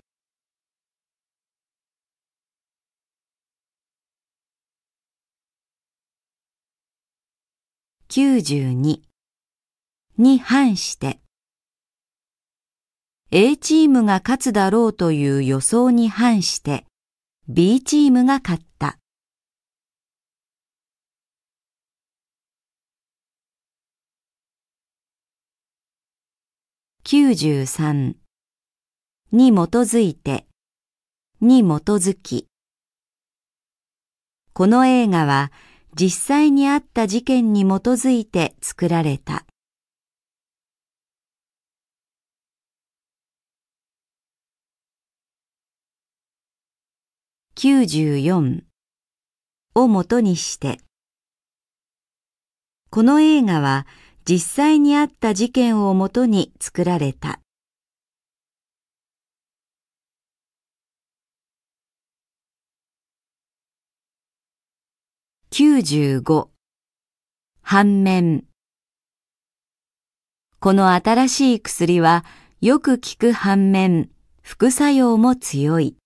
92に反して A チームが勝つだろうという予想に反して B チームが勝った。93に基づいて。に基づき。この映画は実際にあった事件に基づいて作られた。94をもとにして。この映画は実際にあった事件をもとに作られた。95反面この新しい薬はよく効く反面副作用も強い。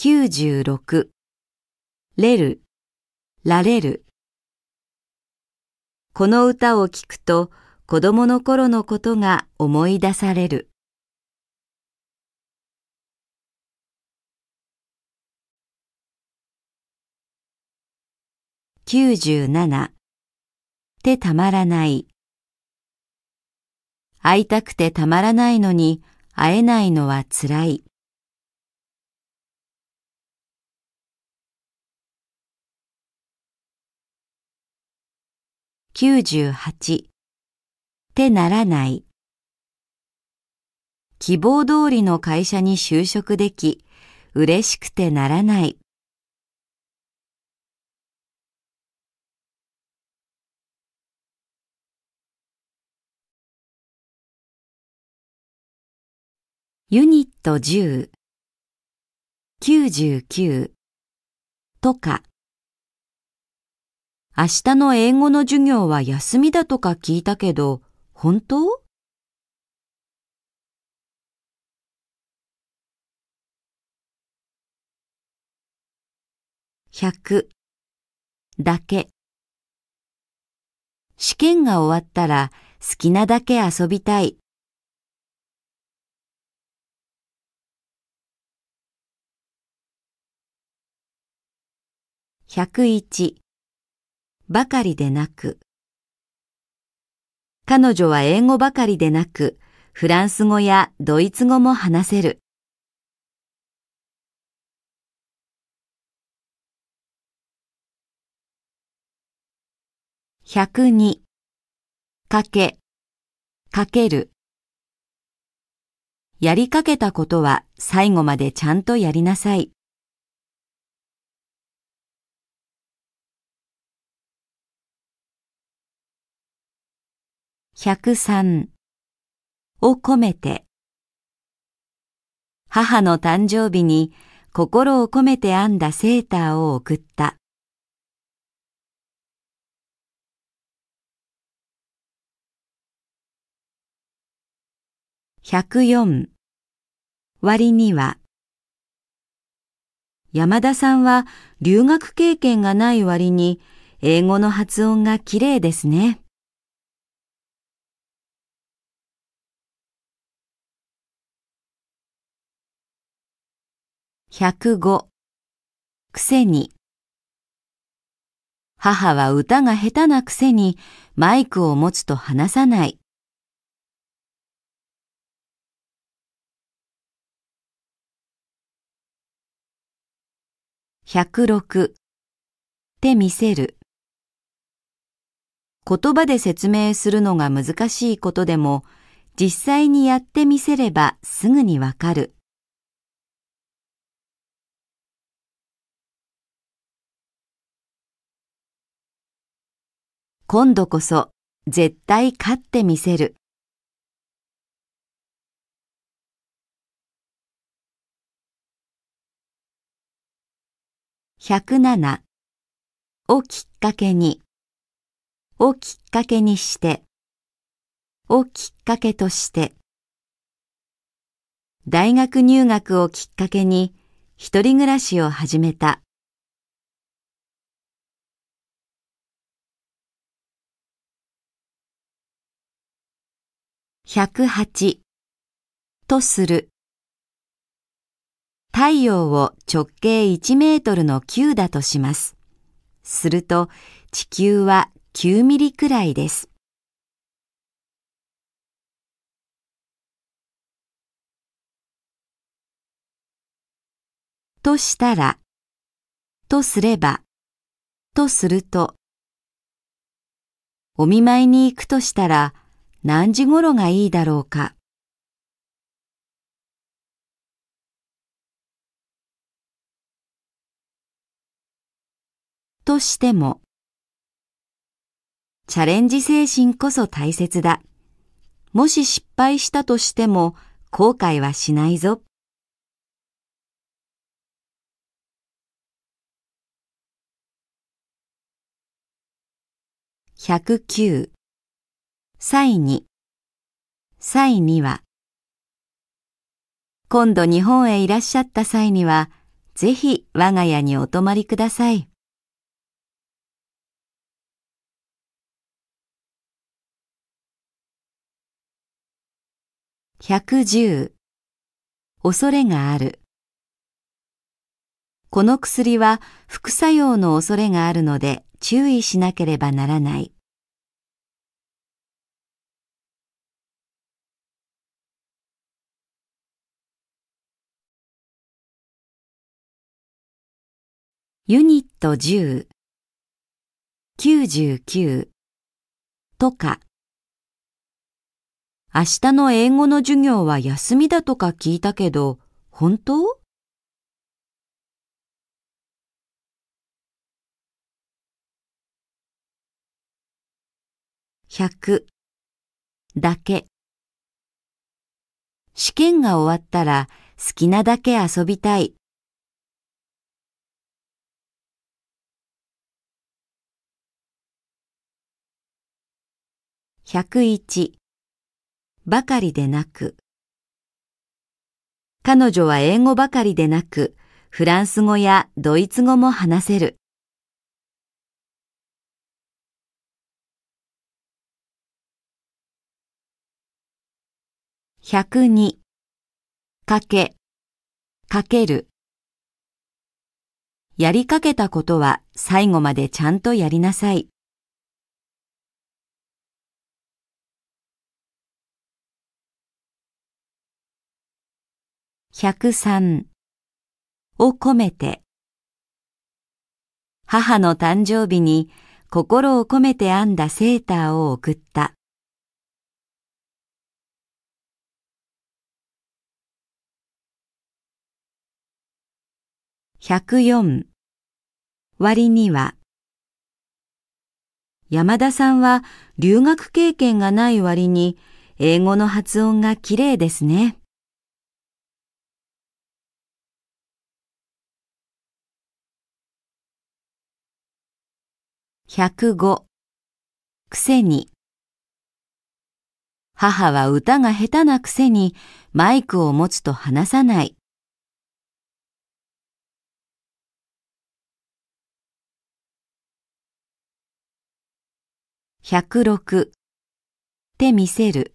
96レル、ラレルこの歌を聴くと子供の頃のことが思い出される。97てたまらない。会いたくてたまらないのに会えないのはつらい。98てならない。希望通りの会社に就職でき、嬉しくてならない。ユニット10 99とか明日の英語の授業は休みだとか聞いたけど、本当？100だけ。試験が終わったら好きなだけ遊びたい。101ばかりでなく彼女は英語ばかりでなくフランス語やドイツ語も話せる。102かけ、かける。やりかけたことは最後までちゃんとやりなさい。103を込めて母の誕生日に心を込めて編んだセーターを送った。104割には山田さんは留学経験がない割に英語の発音がきれいですね。105くせに母は歌が下手なくせにマイクを持つと話さない。106って見せる。言葉で説明するのが難しいことでも実際にやってみせればすぐにわかる。今度こそ絶対勝ってみせる。107をきっかけにをきっかけにしてをきっかけとして大学入学をきっかけに一人暮らしを始めた。108とする。太陽を直径1メートルの球だとします。すると地球は9ミリくらいです。としたら、とすれば、とすると、お見舞いに行くとしたら、何時頃がいいだろうか。としても、チャレンジ精神こそ大切だ。もし失敗したとしても後悔はしないぞ。109際に際には今度日本へいらっしゃった際にはぜひ我が家にお泊まりください。110恐れがあるこの薬は副作用の恐れがあるので注意しなければならない。ユニット10、99とか、明日の英語の授業は休みだとか聞いたけど、本当？100だけ。試験が終わったら好きなだけ遊びたい。101ばかりでなく。彼女は英語ばかりでなくフランス語やドイツ語も話せる。102かけ。かける。やりかけたことは最後までちゃんとやりなさい。103を込めて母の誕生日に心を込めて編んだセーターを送った。104割には山田さんは留学経験がない割に英語の発音が綺麗ですね。105くせに母は歌が下手なくせにマイクを持つと話さない。106って見せる。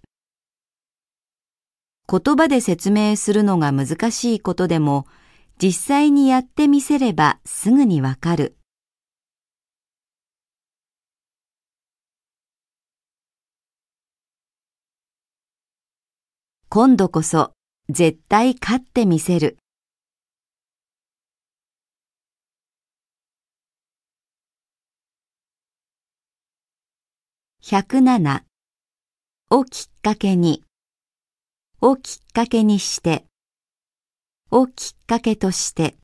言葉で説明するのが難しいことでも、実際にやってみせればすぐにわかる。今度こそ絶対勝ってみせる。107をきっかけに。をきっかけにして。をきっかけとして。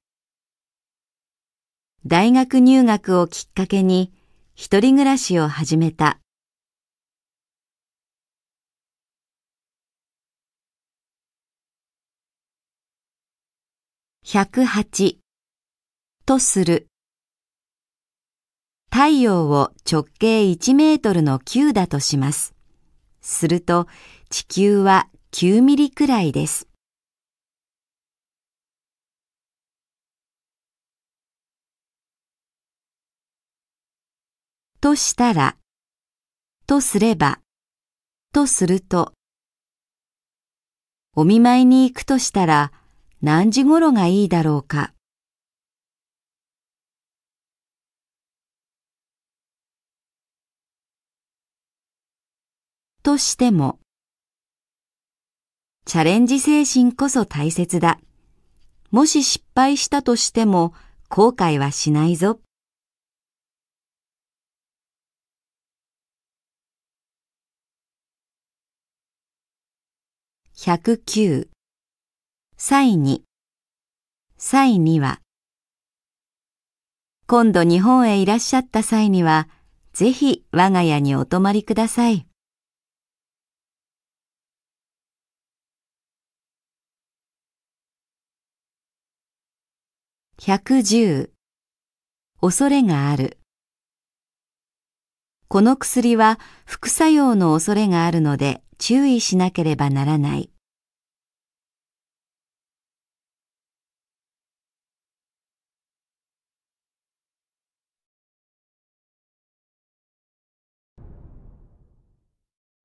大学入学をきっかけに一人暮らしを始めた。108とする太陽を直径1メートルの球だとします。すると地球は9ミリくらいです。としたら、とすれば、とすると、お見舞いに行くとしたら何時頃がいいだろうか。としても、チャレンジ精神こそ大切だ。もし失敗したとしても後悔はしないぞ。109際に際には今度日本へいらっしゃった際にはぜひ我が家にお泊まりください。110恐れがあるこの薬は副作用の恐れがあるので注意しなければならない。